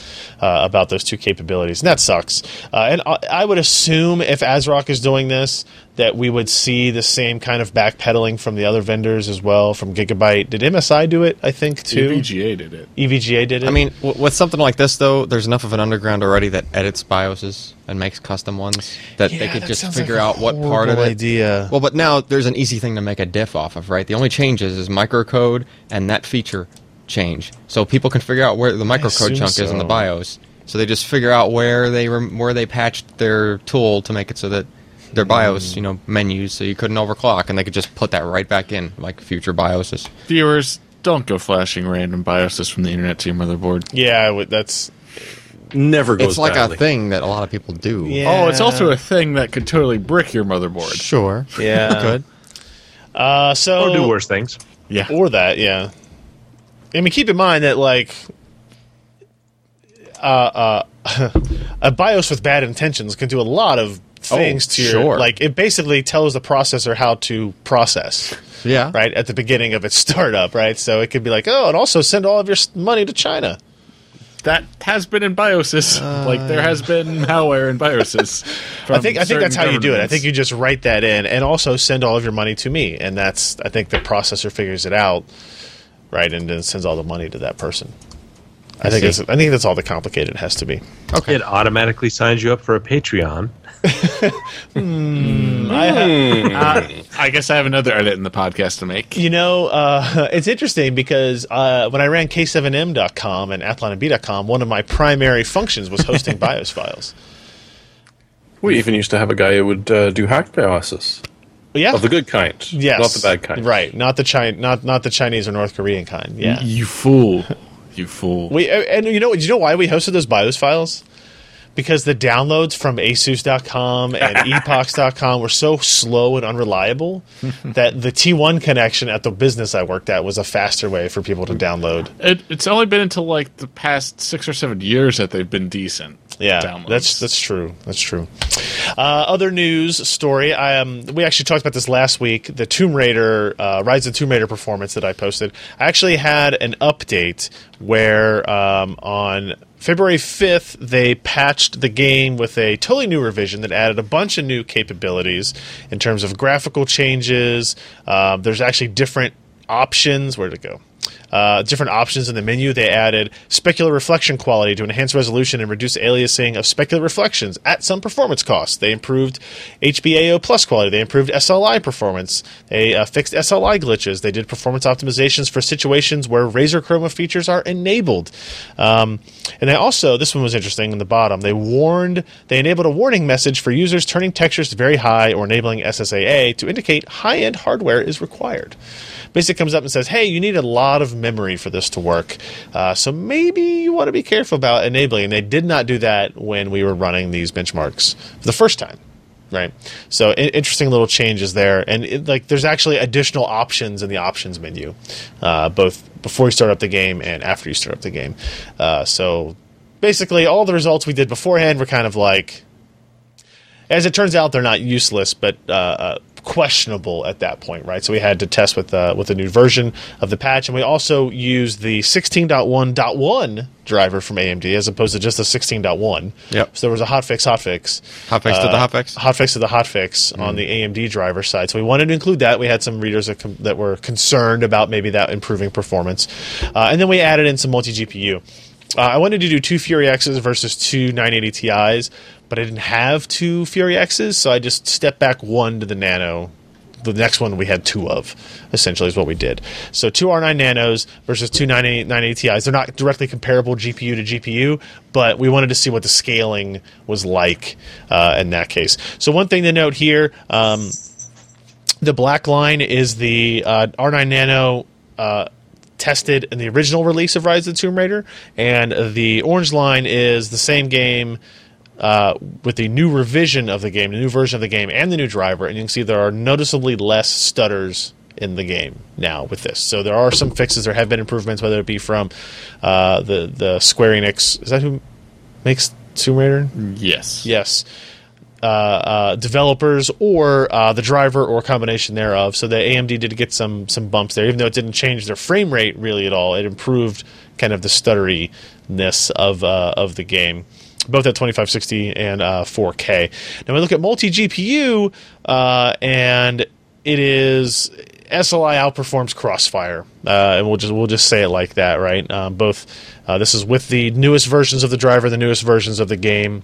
uh, about those two capabilities, and that sucks. Uh, and I, I would assume if ASRock is doing this, that we would see the same kind of backpedaling from the other vendors as well. From Gigabyte, did MSI do it? I think too. EVGA did it. EVGA did it. I mean, w- with something like this, though, there's enough of an underground already that edits BIOSes and makes custom ones that they could that just figure like out what part of horrible it. idea. Well, but now there's an easy thing to make a diff off of, right? The only changes is microcode and that feature change, so people can figure out where the microcode chunk is in the. BIOS. So they just figure out where they rem- where they patched their tool to make it so that their Hmm. BIOS, you know, menus, so you couldn't overclock, and they could just put that right back in, like future BIOSes. Viewers, don't go flashing random BIOSes from the internet to your motherboard. yeah, I would- that's Never goes It's like badly. a thing that a lot of people do. Yeah. Oh, it's also a thing that could totally brick your motherboard. Sure. Yeah. Good. uh, so Or do worse things. Yeah. or that. Yeah, I mean, keep in mind that like uh, uh, a BIOS with bad intentions can do a lot of Oh, things to your sure. like. It basically tells the processor how to process. Yeah. Right at the beginning of its startup, right? So it could be like, oh, and also send all of your money to China. that has been in BIOSes. Uh. like there has been malware in BIOSes. I think I think that's how you do it. I think you just write that in, and also send all of your money to me, and that's I think the processor figures it out, right, and then sends all the money to that person. I, think see. it's, I think that's all the complicated it has to be. Okay. It automatically signs you up for a Patreon. Uh, I guess I have another edit in the podcast to make. You know, uh, it's interesting because uh, when I ran K7M.com and AthlonMB.com, one of my primary functions was hosting BIOS files. We even used to have a guy who would uh, do hack BIOSes Yeah, of the good kind, yes, not the bad kind. Right, not the Chi- not not the Chinese or North Korean kind. Yeah, You fool. You fool. We and you know you know why we hosted those BIOS files? Because the downloads from ASUS.com and Epox.com were so slow and unreliable that the T1 connection at the business I worked at was a faster way for people to download. It, it's only been until like the past six or seven years that they've been decent. Yeah, downloads. that's that's true. That's true. Uh, other news story. I um, we actually talked about this last week. The Tomb Raider, uh, Rise of Tomb Raider performance that I posted. I actually had an update where um, on February fifth they patched the game with a totally new revision that added a bunch of new capabilities in terms of graphical changes. Uh, there's actually different options. Where it go? Uh, different options in the menu. They added specular reflection quality to enhance resolution and reduce aliasing of specular reflections at some performance costs. They improved HBAO plus quality. They improved SLI performance. They uh, fixed SLI glitches. They did performance optimizations for situations where Razer Chroma features are enabled. Um, and they also, this one was interesting in the bottom, they warned, they enabled a warning message for users turning textures very high or enabling SSAA to indicate high end hardware is required basically comes up and says, "Hey, you need a lot of memory for this to work, uh, so maybe you want to be careful about enabling." And they did not do that when we were running these benchmarks for the first time, right? So interesting little changes there, and it, like there's actually additional options in the options menu, uh, both before you start up the game and after you start up the game. Uh, so basically, all the results we did beforehand were kind of like as it turns out, they're not useless, but uh, uh, questionable at that point, right? So we had to test with uh, with a new version of the patch, and we also used the 16.1.1 driver from AMD as opposed to just the 16.1. Yep. So there was a hotfix, hotfix, Hotfix to the uh, hotfix? hotfix to the hotfix on the AMD driver side. So we wanted to include that. We had some readers that, com- that were concerned about maybe that improving performance, uh, and then we added in some multi GPU. Uh, I wanted to do two Fury X's versus two 980 Ti's, but I didn't have two Fury X's, so I just stepped back one to the Nano. The next one we had two of, essentially, is what we did. So two R9 Nanos versus two 980, 980 Ti's. They're not directly comparable GPU to GPU, but we wanted to see what the scaling was like uh, in that case. So one thing to note here. Um, the black line is the uh, R9 Nano uh, tested in the original release of Rise of the Tomb Raider, and the orange line is the same game uh, with the new revision of the game, the new version of the game, and the new driver. And you can see there are noticeably less stutters in the game now with this. So there are some fixes. There have been improvements, whether it be from uh, the the Square Enix. Is that who makes Tomb Raider? Yes. Yes. Uh, uh, developers or uh, the driver or combination thereof. So the AMD did get some some bumps there, even though it didn't change their frame rate really at all. It improved kind of the stutteriness of uh, of the game, both at 2560 and uh, 4K. Now we look at multi GPU, uh, and it is SLI outperforms Crossfire, uh, and we'll just we'll just say it like that, right? Um, both uh, this is with the newest versions of the driver, the newest versions of the game.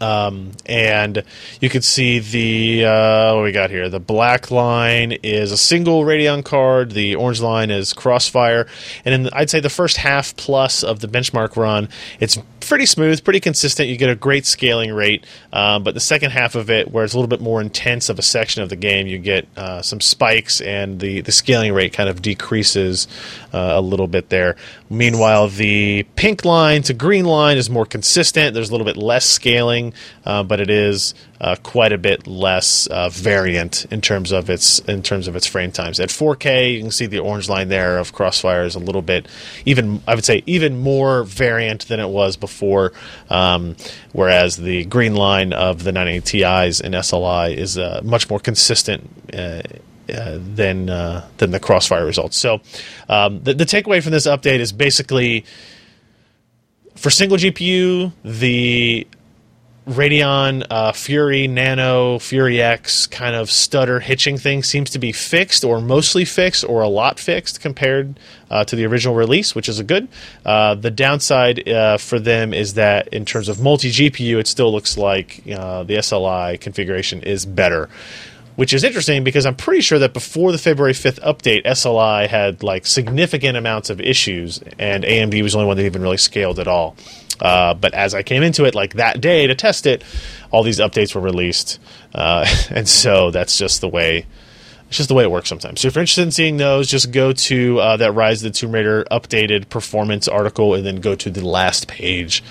Um, and you can see the uh, what we got here. The black line is a single Radeon card. The orange line is Crossfire, and in I'd say the first half plus of the benchmark run, it's pretty smooth, pretty consistent. You get a great scaling rate, um, but the second half of it, where it's a little bit more intense of a section of the game, you get uh, some spikes, and the the scaling rate kind of decreases uh, a little bit there. Meanwhile, the pink line to green line is more consistent. There's a little bit less scaling, uh, but it is uh, quite a bit less uh, variant in terms of its in terms of its frame times. At 4K, you can see the orange line there of Crossfire is a little bit even. I would say even more variant than it was before. Um, whereas the green line of the 980 Ti's and SLI is uh, much more consistent. Uh, uh, than uh, than the crossfire results. So um, the, the takeaway from this update is basically For single GPU, the Radeon uh, Fury Nano Fury X kind of stutter hitching thing seems to be fixed or mostly fixed or a lot fixed compared uh, to the original release, which is a good. Uh, the downside uh, for them is that in terms of multi GPU, it still looks like uh, the SLI configuration is better. Which is interesting because I'm pretty sure that before the February 5th update, SLI had like significant amounts of issues, and AMD was the only one that even really scaled at all. Uh, but as I came into it, like that day to test it, all these updates were released, uh, and so that's just the way. It's just the way it works sometimes. So if you're interested in seeing those, just go to uh, that Rise of the Tomb Raider updated performance article, and then go to the last page,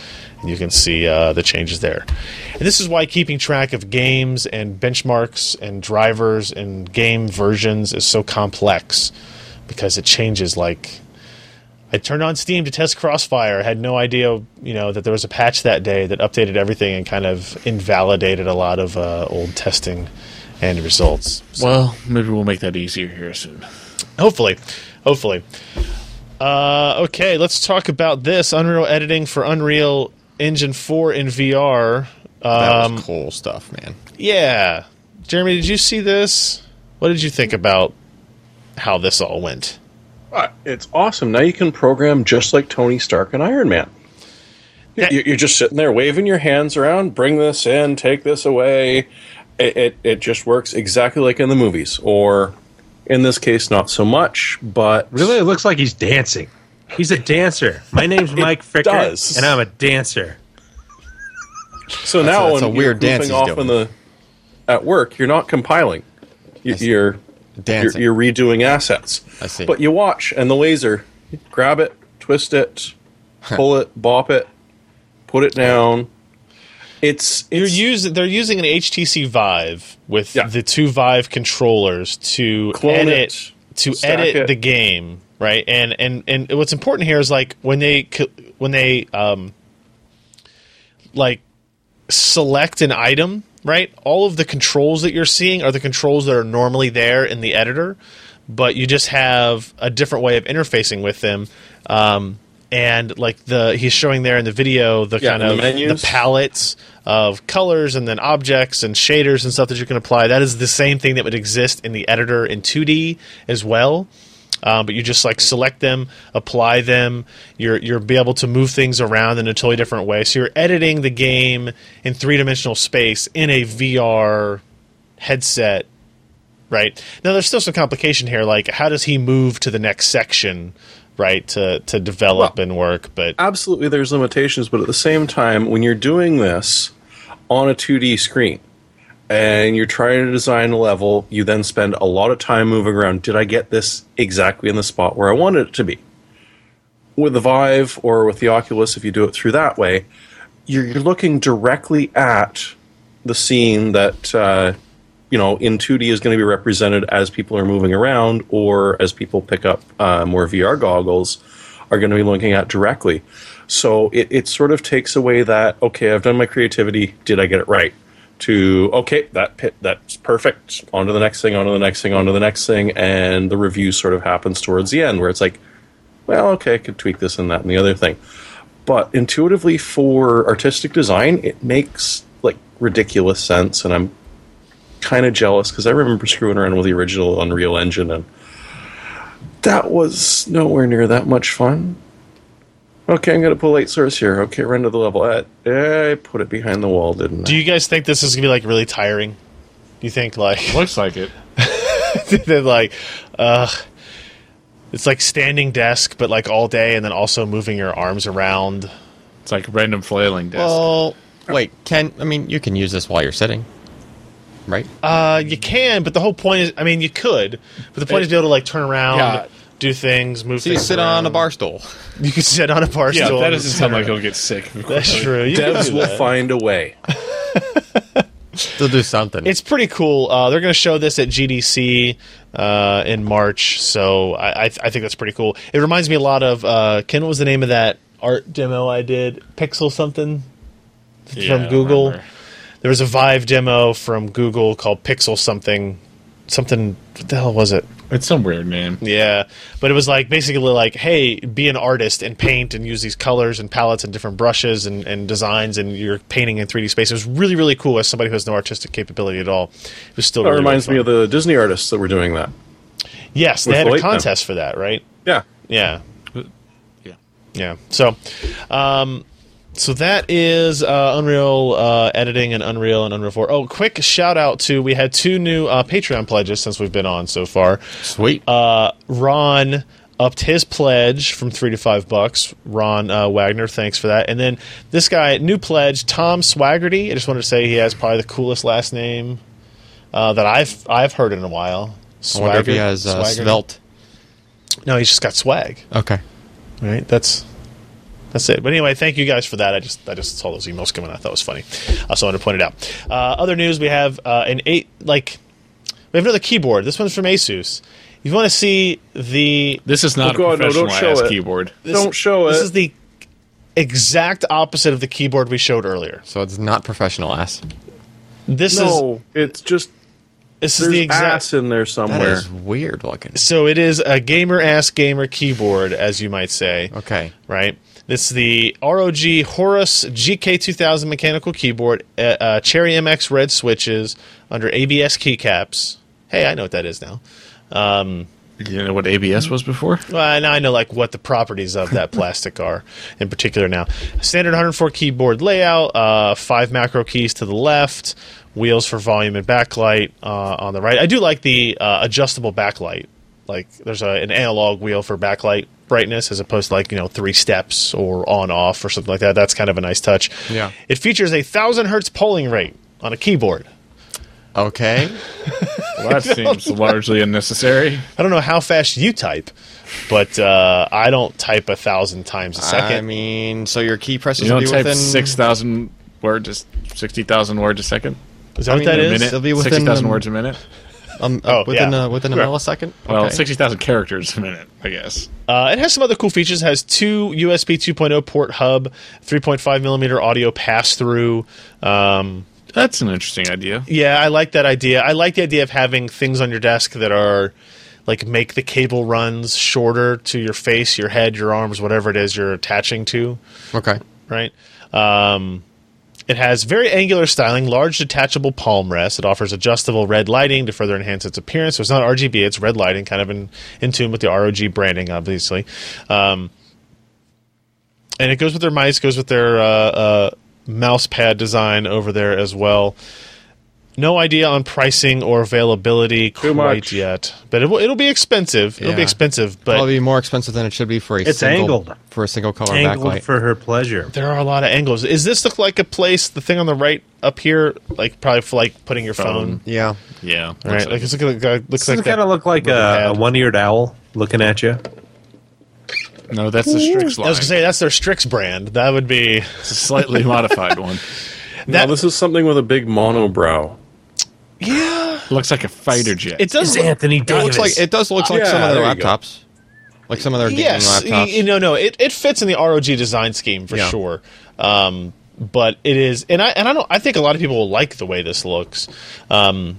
and you can see uh, the changes there. And this is why keeping track of games and benchmarks and drivers and game versions is so complex, because it changes like I turned on Steam to test Crossfire. I had no idea, you know, that there was a patch that day that updated everything and kind of invalidated a lot of uh, old testing and results. So Well, maybe we'll make that easier here soon. hopefully, hopefully. Uh, okay, let's talk about this Unreal editing for Unreal Engine 4 in VR. That Um, was cool stuff, man. yeah, Jeremy, did you see this? What did you think about how this all went? Uh, It's awesome. Now you can program just like Tony Stark and Iron Man. Yeah. You- You're just sitting there waving your hands around. Bring this in. Take this away. It, it it just works exactly like in the movies, or in this case, not so much. But Really, it looks like he's dancing. He's a dancer. My name's Mike Fricker, does. and I'm a dancer. so now that's when a weird you're dance goofing he's off doing. in the at work, you're not compiling. You, I see. you're you're, Dancing. you're redoing assets. I see. But you watch, and the laser, grab it, twist it, pull it, bop it, put it down. It's, You're using they're using an HTC Vive with Yeah. the two Vive controllers to Clone edit it, to edit it. the game, right? And and and what's important here is like when they when they um like select an item, right? All of the controls that you're seeing are the controls that are normally there in the editor, but you just have a different way of interfacing with them. Um, and like the he's showing there in the video the Yeah, kind in the of the palettes of colors and then objects and shaders and stuff that you can apply. That is the same thing that would exist in the editor in 2D as well. Um, but you just like select them, apply them. You're you're be able to move things around in a totally different way. So you're editing the game in three dimensional space in a VR headset, right? Now there's still some complication here. Like how does he move to the next section, right? To to develop Well, and work, but absolutely there's limitations, but at the same time, when you're doing this on a 2D screen and you're trying to design a level, you then spend a lot of time moving around. Did I get this exactly in the spot where I wanted it to be? With the Vive or with the Oculus, if you do it through that way, you're, you're looking directly at the scene that uh, you know in 2D is going to be represented as people are moving around, or as people pick up uh, more VR goggles are going to be looking at directly. So it, it sort of takes away that okay, I've done my creativity. Did I get it right? To okay, that pit, that's perfect. On to the next thing. On to the next thing. On to the next thing. And the review sort of happens towards the end, where it's like, well, okay, I could tweak this and that and the other thing. But intuitively, for artistic design, it makes like ridiculous sense, and I'm kind of jealous because I remember screwing around with the original Unreal Engine, and that was nowhere near that much fun. Okay, I'm gonna pull light source here. Okay, run to the level. Uh, I put it behind the wall, didn't I? do you guys think this is gonna be like really tiring? You think like Looks like it. they're like, uh, it's like standing desk, but like all day, and then also moving your arms around. It's like random flailing desk. Well, wait, Ken. I mean, you can use this while you're sitting, right? Uh, you can, but the whole point is, I mean, you could, but the point is to be able to like turn around, Yeah. Do things, move So you things. sit on a around. bar stool. You can sit on a bar yeah, stool. that doesn't sound like around. you'll get sick. That's true. You Devs will that. find a way. They'll do something. It's pretty cool. Uh, they're going to show this at GDC uh, in March, so I, I, I think that's pretty cool. It reminds me a lot of uh, Ken. What was the name of that art demo I did? Pixel something Yeah, from Google. There was a Vive demo from Google called Pixel something, something. What the hell was it? It's some weird name. Yeah, but it was like basically like, hey, be an artist and paint and use these colors and palettes and different brushes and, and designs and you're painting in 3D space. It was really really cool as somebody who has no artistic capability at all. It was still That really, reminds really me of the Disney artists that were doing that. yes, they with had a Light Pen. contest for that, right? Yeah. Yeah, Yeah. yeah. So, um, so that is uh, Unreal uh, editing and Unreal and Unreal 4. Oh, quick shout out to we had two new uh, Patreon pledges since we've been on so far. Sweet. Uh, Ron upped his pledge from three to five bucks. Ron uh, Wagner, thanks for that. And then this guy, new pledge, Tom Swaggerty. I just wanted to say he has probably the coolest last name uh, that I've I've heard in a while. I wonder if he has uh, svelte. No, he's just got swag. Okay. Right. That's that's it. But anyway, thank you guys for that. I just I just saw those emails coming. I thought it was funny. I also wanted to point it out. Uh, other news: we have uh, an eight like we have another keyboard. This one's from Asus. If you want to see the This is not Oh, a no, professional show ass it. keyboard. this, Don't show This it. is the exact opposite of the keyboard we showed earlier. So it's not professional ass. This is No, it's just this is there's the exact. ass in there somewhere. is weird looking. So it is a gamer ass gamer keyboard, as you might say. Okay. right? This is the ROG Horus GK2000 mechanical keyboard, uh, uh, Cherry MX red switches under ABS keycaps. Hey, I know what that is now. You know what ABS was before? Well, now I know like what the properties of that plastic are in particular. Now, standard 104 keyboard layout, uh, five macro keys to the left, wheels for volume and backlight uh, on the right. I do like the uh, adjustable backlight. Like there's a, an analog wheel for backlight brightness as opposed to like you know three steps or on off or something like that. That's kind of a nice touch. Yeah. It features a thousand hertz polling rate on a keyboard. Okay. Well, that seems largely unnecessary. I don't know how fast you type, but uh, I don't type a thousand times a second. I mean, so your key presses You will don't be type within six thousand words, sixty thousand words a second. is that I what mean, that a is? minute, It'll be within, sixty thousand words a minute. Um, Oh, within yeah. a, within a Sure. millisecond. Well, Okay. sixty thousand characters a minute, I guess. Uh, it has some other cool features. It has two USB 2.0 port hub, 3.5 millimeter audio pass through. Um, That's an interesting idea. yeah, I like that idea. I like the idea of having things on your desk that are like make the cable runs shorter to your face, your head, your arms, whatever it is you're attaching to. Okay. right? Um, it has very angular styling, large detachable palm rest. It offers adjustable red lighting to further enhance its appearance. So it's not RGB; it's red lighting, kind of in, in tune with the ROG branding, obviously. Um, and it goes with their mice, goes with their uh, uh, mouse pad design over there as well. No idea on pricing or availability Too quite much. yet, but it will, it'll be expensive. It'll be expensive, but Probably more expensive than it should be for a It's single angled. for a single color Angled backlight. for her pleasure. There are a lot of angles. Is this look like a place? The thing on the right up here, like probably for like putting your phone. yeah. Yeah. All right, like it's looking like, looks Doesn't like kind that of look like a, a pad. one-eared owl looking at you. no, that's the Strix I line. was gonna say that's their Strix brand. That would be it's a slightly modified one. that. no, this is something with a big monobrow. Yeah, Looks like a fighter jet. it does. Look, Anthony It looks like it does look like Yeah, some of their there you go. laptops, like some of their gaming yes, y- laptops. y- no, no. It, it fits in the ROG design scheme for Yeah. sure. Um, but it is, and I and I don't. I think a lot of people will like the way this looks. Um,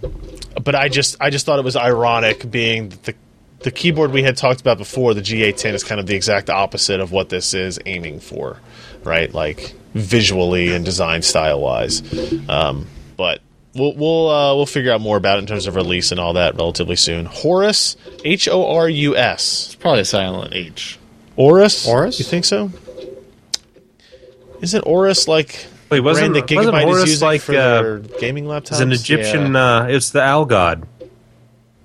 but I just I just thought it was ironic, being the the keyboard we had talked about before, the G810 is kind of the exact opposite of what this is aiming for, right? Like visually and design style wise. Um, but we'll we'll uh, we'll figure out more about it in terms of release and all that relatively soon. Horus, H O R U S. It's probably a silent H. Orus? Aorus? You think so? Isn't Orus like Wait, the wasn't- brand that wasn't Gigabyte Horus is using like, for uh, their gaming laptops? It's an Egyptian. Yeah. Uh, it's the owl god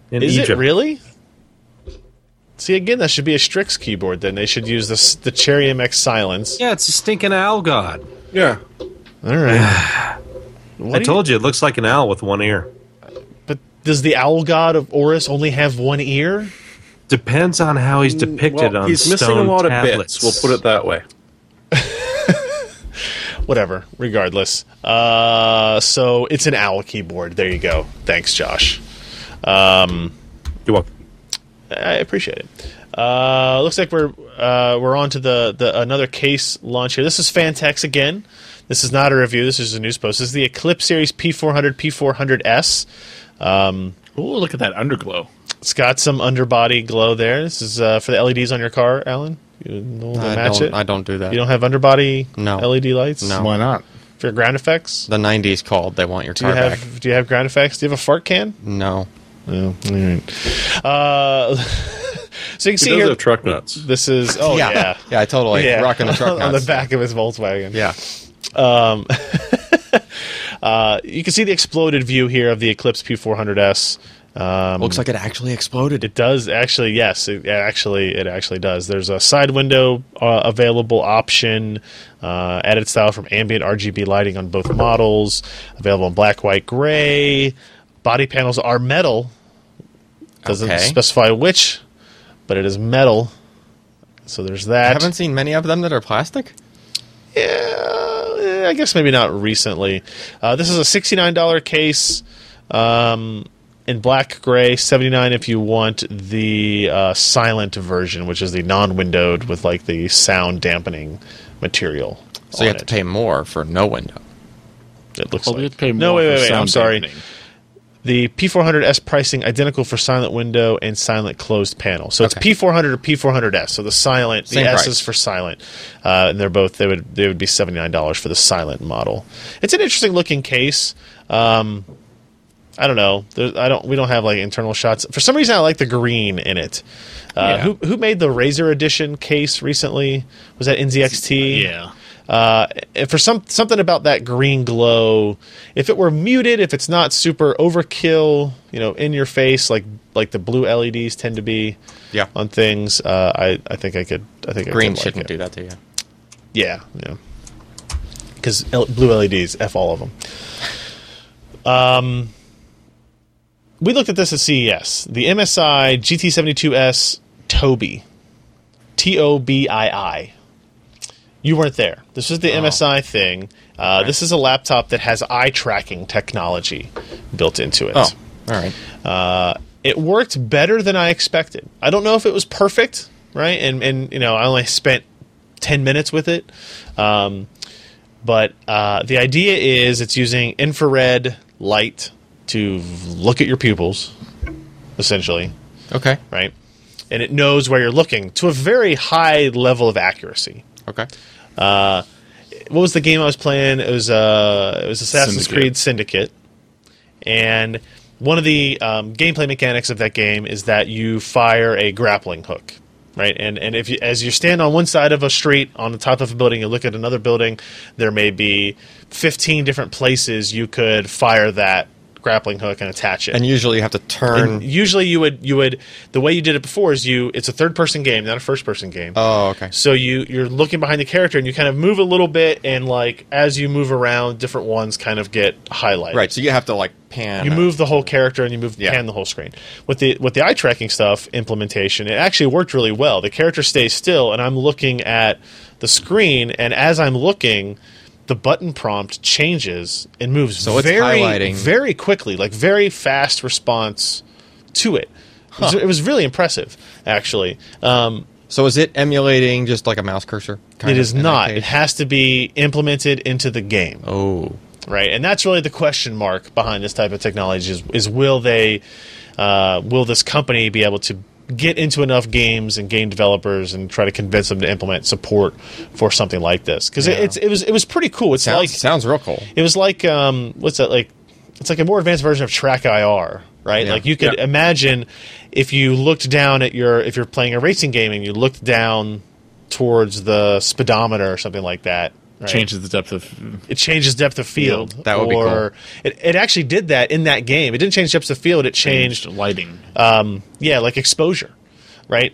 in is Egypt. it really? See again, that should be a Strix keyboard. Then they should use this the Cherry MX Silence. Yeah, it's a stinking owl god. Yeah. All right. What I do told you, it looks like an owl with one ear. but does the owl god of Orus only have one ear? Depends on how he's depicted Well, on he's missing a lot tablets. of bits. We'll put it that way. Whatever. Regardless. Uh, so it's an owl keyboard. There you go. Thanks, Josh. Um, You're welcome. I appreciate it. Uh, looks like we're uh, we're on to the, the another case launch here. This is Phanteks again. This is not a review. This is a news post. This is the Eclipse Series P400 P400S. Ooh, look at that underglow. It's got some underbody glow there. This is uh, for the LEDs on your car, Allyn. You know, I match don't, it. I don't do that. You don't have underbody No. LED lights. No. Why not? For your ground effects. the 90s called. They want your Do you car have back. Do you have ground effects? Do you have a fart can? No. No. All right. Uh, so you can He see does here. have truck nuts. This is oh yeah. yeah, I totally. Yeah, Rocking the truck nuts on the back of his Volkswagen. Yeah. Uh, you can see the exploded view here of the Eclipse P400S. Um, Looks like it actually exploded. It does actually, yes. It actually, it actually does. There's a side window uh, available option, uh, added style from ambient RGB lighting on both models. Available in black, white, gray. Body panels are metal. Doesn't Okay. specify which, but it is metal. So there's that. I that. haven't seen many of them that are plastic. Yeah, I guess maybe not recently. Uh, this is a sixty-nine dollar case um, in black gray, seventy-nine if you want the uh, silent version, which is the non-windowed with like the sound dampening material. So you on have to pay more for no window. It looks Well, like. we have to pay no, more wait, for wait, wait. I'm sorry. dampening. The P400S pricing identical for silent window and silent closed panel. So it's P400 or P400S. So the silent, the Same S is for silent, uh, and they're both they would they would be seventy nine dollars for the silent model. It's an interesting looking case. Um, I don't know. There, I don't. We don't have like internal shots. For some reason, I like the green in it. Uh, Yeah. Who who made the Razer edition case recently? Was that NZXT? Yeah. Uh, and for some something about that green glow, if it were muted, if it's not super overkill, you know, in your face like like the blue LEDs tend to be Yeah. on things, uh, I I think I could I think I Green could like shouldn't it. do that to you. Yeah, yeah. Because L- blue LEDs, f all of them. Um, we looked at this at CES. The MSI GT72S Tobii, T O B I I. You weren't there. This was the Oh. MSI thing. Uh, This is a laptop that has eye tracking technology built into it. Oh, all right. Uh, it worked better than I expected. I don't know if it was perfect, right? And and you know, I only spent ten minutes with it. Um, but uh, the idea is it's using infrared light to look at your pupils, essentially, Okay. right? And it knows where you're looking to a very high level of accuracy. Okay. What was the game I was playing? It was uh, it was Assassin's Syndicate. Creed Syndicate, and one of the um, gameplay mechanics of that game is that you fire a grappling hook, right? And and if you, as you stand on one side of a street on the top of a building, you look at another building, there may be fifteen different places you could fire that grappling hook and attach it. And usually you have to turn. And usually you would you would the way you did it before is you it's a third person game, not a first person game. oh, okay. So you you're looking behind the character and you kind of move a little bit and like as you move around, different ones kind of get highlighted. Right. So you have to like pan. You move the whole character and you move Yeah. pan the whole screen. With the with the eye tracking stuff implementation, it actually worked really well. The character stays still and I'm looking at the screen and as I'm looking, the button prompt changes and moves So very very quickly, like very fast response to it. It, was, it was really impressive, actually. Um, So is it emulating just like a mouse cursor? kind it is not. It has to be implemented into the game, Oh. right? And that's really the question mark behind this type of technology: is, is will they, uh, will this company be able to get into enough games and game developers and try to convince them to implement support for something like this? Because Yeah. it, it's it was it was pretty cool. It's Sounds, like sounds real cool. it was like um, what's that like? It's like a more advanced version of Track IR, right? Yeah. Like you could Yeah. imagine if you looked down at your if you're playing a racing game and you looked down towards the speedometer or something like that. Right? Changes the depth of. It changes depth of field. That would be or It, it actually did that in that game. It didn't change depth of field. It changed lighting. Um, yeah, like exposure, right?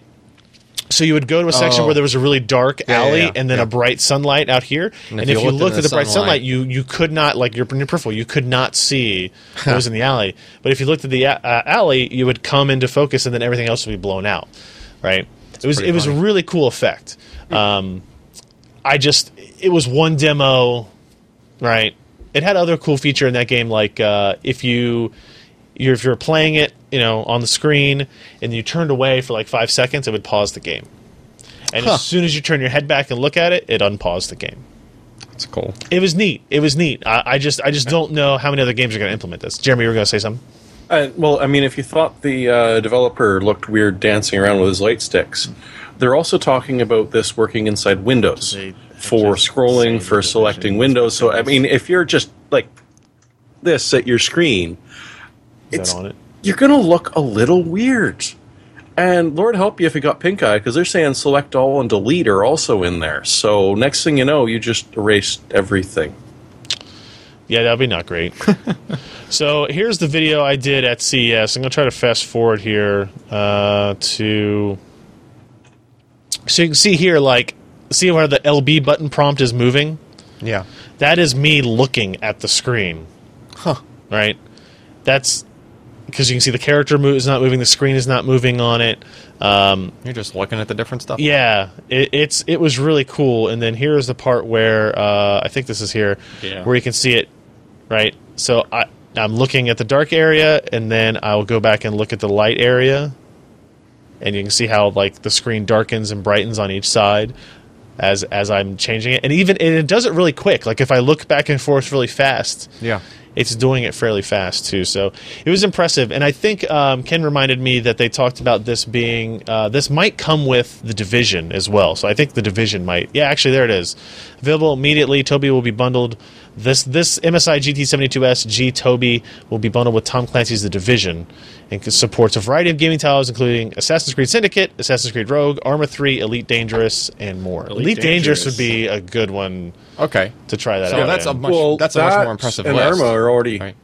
So you would go to a section Oh. where there was a really dark alley yeah, yeah. and then Yeah. a bright sunlight out here. And, if, you looked, into at the the bright sunlight, sunlight- you you could not like your, your peripheral, you could not see what was in the alley. But if you looked at the uh, alley, you would come into focus, and then everything else would be blown out, right? it was pretty it was a really cool effect. Um, I just it was one demo, right? It had other cool feature in that game, like uh, if you you're, if you're playing it, you know, on the screen, and you turned away for like five seconds, it would pause the game. And Huh. as soon as you turn your head back and look at it, it unpaused the game. That's cool. It was neat. It was neat. I, I just I just don't know how many other games are going to implement this. Jeremy, you were going to say something. Uh, well, I mean, if you thought the uh, developer looked weird dancing around with his light sticks, they're also talking about this working inside Windows They for scrolling, for selecting. Windows. So, I mean, if you're just like this at your screen, it's it? you're going to look a little weird. And Lord help you if you got pink eye, because they're saying select all and delete are also in there. So next thing you know, you just erased everything. Yeah, that'd be not great. so here's the video I did at CES. I'm gonna try to fast forward here uh, to so you can see here, like, see where the LB button prompt is moving. Yeah. That is me looking at the screen. Huh. Right. That's because you can see the character move is not moving, the screen is not moving on it. Um, You're just looking at the different stuff. yeah, it, it's it was really cool. And then here's the part where uh, I think this is here, Yeah. where you can see it, right? So I I'm looking at the dark area, and then I'll go back and look at the light area, and you can see how like the screen darkens and brightens on each side as as I'm changing it, and even and it does it really quick. Like if I look back and forth really fast, Yeah. it's doing it fairly fast too. So it was impressive, and I think um, Ken reminded me that they talked about this being uh, this might come with the division as well. So I think the division might. Yeah, actually, there it is, available immediately. Tobii will be bundled. This this MSI GT72S G Tobii will be bundled with Tom Clancy's The Division, and supports a variety of gaming titles, including Assassin's Creed Syndicate, Assassin's Creed Rogue, Arma 3, Elite Dangerous, and more. Elite, Elite Dangerous. Dangerous. would be a good one Okay. to try that So out. that's a in. much that's a much more impressive and list. Arma are already Right.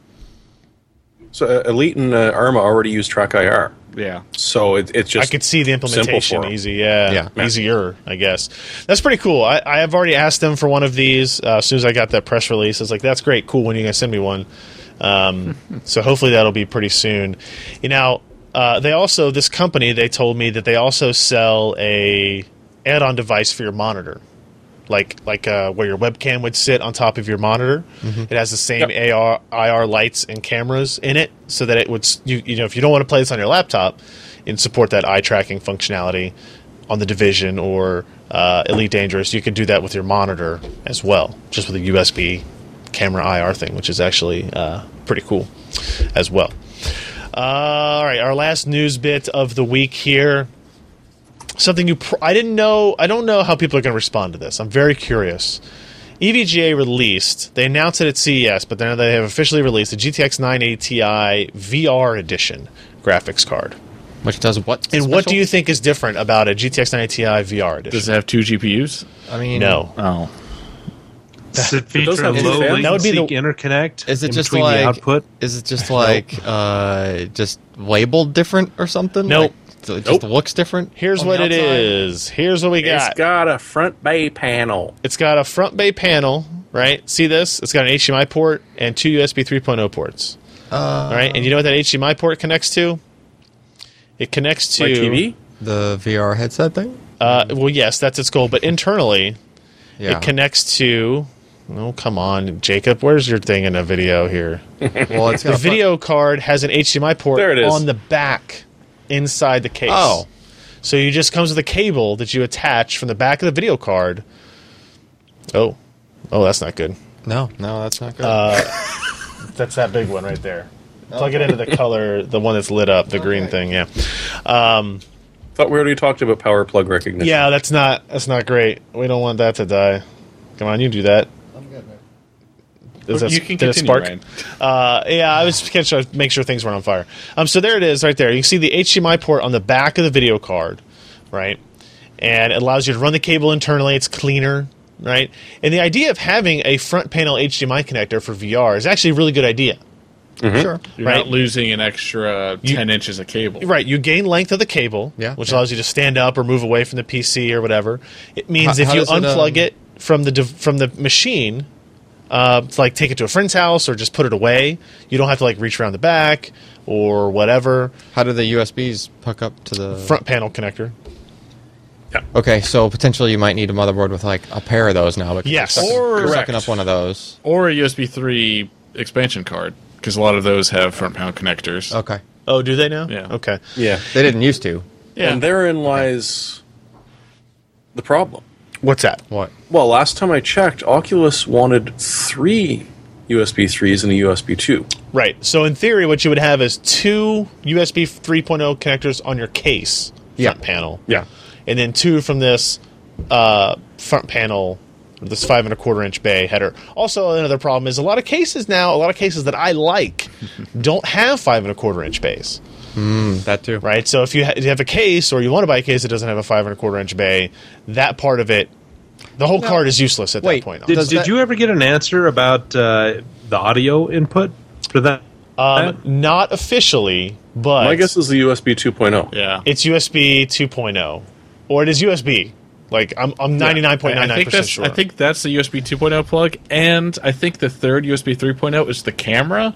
so uh, Elite and uh, Arma already use Track IR, Yeah. so it, it's just I could see the simple implementation for 'em. easy. Yeah, Yeah. easier, I guess. That's pretty cool. I, I have already asked them for one of these uh, as soon as I got that press release. I was like, "That's great, cool. When are you gonna send me one?" Um, so hopefully that'll be pretty soon. You know, uh, they also this company they told me that they also sell a add-on device for your monitor. Like like uh, where your webcam would sit on top of your monitor, it has the same AR IR lights and cameras in it, so that it would you you know if you don't want to play this on your laptop, and support that eye tracking functionality on the Division or uh, Elite Dangerous, you can do that with your monitor as well, just with a USB camera IR thing, which is actually uh, pretty cool as well. Uh, all right, our last news bit of the week here. Something you pr- I didn't know. I don't know how people are going to respond to this. I'm very curious. EVGA released. They announced it at CES, but now they have officially released the GTX 980 Ti VR edition graphics card. Which does what? And what do you think is different about a GTX 980 Ti VR edition? Does it have two GPUs? I mean, no. Oh. Does it feature a low latency That would be the- interconnect Is it in just like the output? Is it just like uh, just labeled different or something? Nope. Like, so it just Nope. looks different. Here's what the it outside? is. Here's what we got. It's got. got a front bay panel. It's got a front bay panel, right? See this? It's got an HDMI port and two USB 3.0 ports. Uh, All right, and you know what that HDMI port connects to? It connects to TV. the VR headset thing. Uh, well, yes, that's its goal, but internally, Yeah. it connects to. Oh, come on, Jacob. Where's your thing in a video here? well, it's got The a video card has an HDMI port There it is. on the back inside the case. Oh. So you just comes with a cable that you attach from the back of the video card. Oh. Oh, that's not good. No, no, that's not good. Uh, That's that big one right there. Plug it into the color, the one that's lit up, the green thing, yeah. Um, Thought we already talked about power plug recognition. yeah, that's not that's not great. We don't want that to die. Come on, you do that. Is that you can did it continue, spark? Ryan. Uh, yeah, I was just trying to make sure things weren't on fire. Um, so there it is, right there. You can see the HDMI port on the back of the video card, right? And it allows you to run the cable internally. It's cleaner, right? And the idea of having a front panel HDMI connector for VR is actually a really good idea. sure. You're Right. not losing an extra You- 10 inches of cable. Right, you gain length of the cable, Yeah, which yeah. allows you to stand up or move away from the PC or whatever. It means How- if how you does it, unplug um, it from the from the machine, uh, to, like take it to a friend's house or just put it away, you don't have to like reach around the back or whatever. How do the USBs hook up to the Front panel connector. Yeah. Okay, so potentially you might need a motherboard with like a pair of those now. Because Yes. you're sucking, Or- you're sucking up one of those. Or a USB 3 expansion card, because a lot of those have front panel connectors. Okay, Oh, do they now? Yeah. Okay. Yeah. they didn't used to. Yeah. And therein lies the problem. What's that? What? Well, last time I checked, Oculus wanted three USB 3s and a USB 2. Right. So in theory, what you would have is two USB 3.0 connectors on your case Yeah. front panel, Yeah. and then two from this uh, front panel, this five and a quarter inch bay header. Also, another problem is a lot of cases now, a lot of cases that I like, don't have five and a quarter inch bays. That too. Right. So if you, ha- you have a case or you want to buy a case that doesn't have a five and a quarter inch bay, that part of it, the whole card is useless at Wait, that point. Did, did that- you ever get an answer about uh, the audio input for that? Um, not officially, but My guess is the USB 2.0. Yeah. it's USB 2.0, or it is USB. Like I'm, I'm 99.99 I percent sure. I think that's the USB 2.0 plug, and I think the third USB 3.0 is the camera.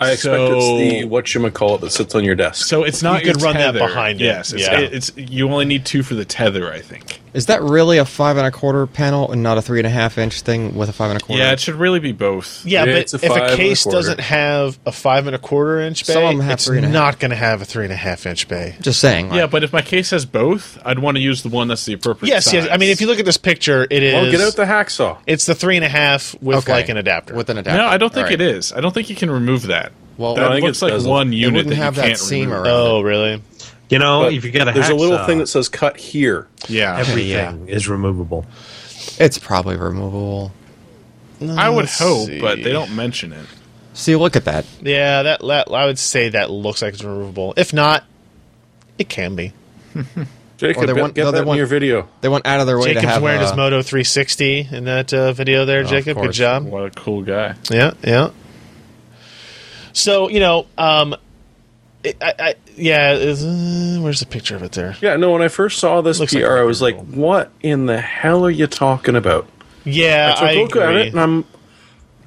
I expect So- it's the what you call it that sits on your desk. So it's not You could your run that tether. behind it. Yes, it's, Yeah. it's you only need two for the tether. I think. Is that really a five and a quarter panel and not a three and a half inch thing with a five and a quarter? Yeah, it should really be both. yeah, Yeah, but a if a and a case doesn't have a five and a quarter inch bay, Some of them have it's three and a half. not going to have a three and a half inch bay. Just saying. Yeah, but if my case has both, I'd want to use the one that's the appropriate. Yes, yes. I mean, if you look at this picture, it oh, is. well, get out the hacksaw. it's the three and a half with Okay. like an adapter. with an adapter. No, I don't think All right. it is. I don't think you can remove that. Well, that I think looks it like does. one It unit wouldn't that have that can't seam remove. around. oh, really? You know, But if you get a there's a little thing that says cut here. Yeah, everything is removable. It's probably removable. I would hope, see. but they don't mention it. See, look at that. Yeah, that, that I would say that looks like it's removable. If not, it can be. Jacob, Or they get, want- get no, they that in want- your video. They went out of their way to Jacob's have wearing a, his Moto 360 in that uh, video there, of Jacob. Good job. What a cool guy. Yeah, yeah. So you know, um, it, I, I yeah. Is, uh, where's the picture of it there? Yeah, no, when I first saw this Looks PR, like I was like, removable. what in the hell are you talking about? Yeah, I I, took a look at it, and I'm,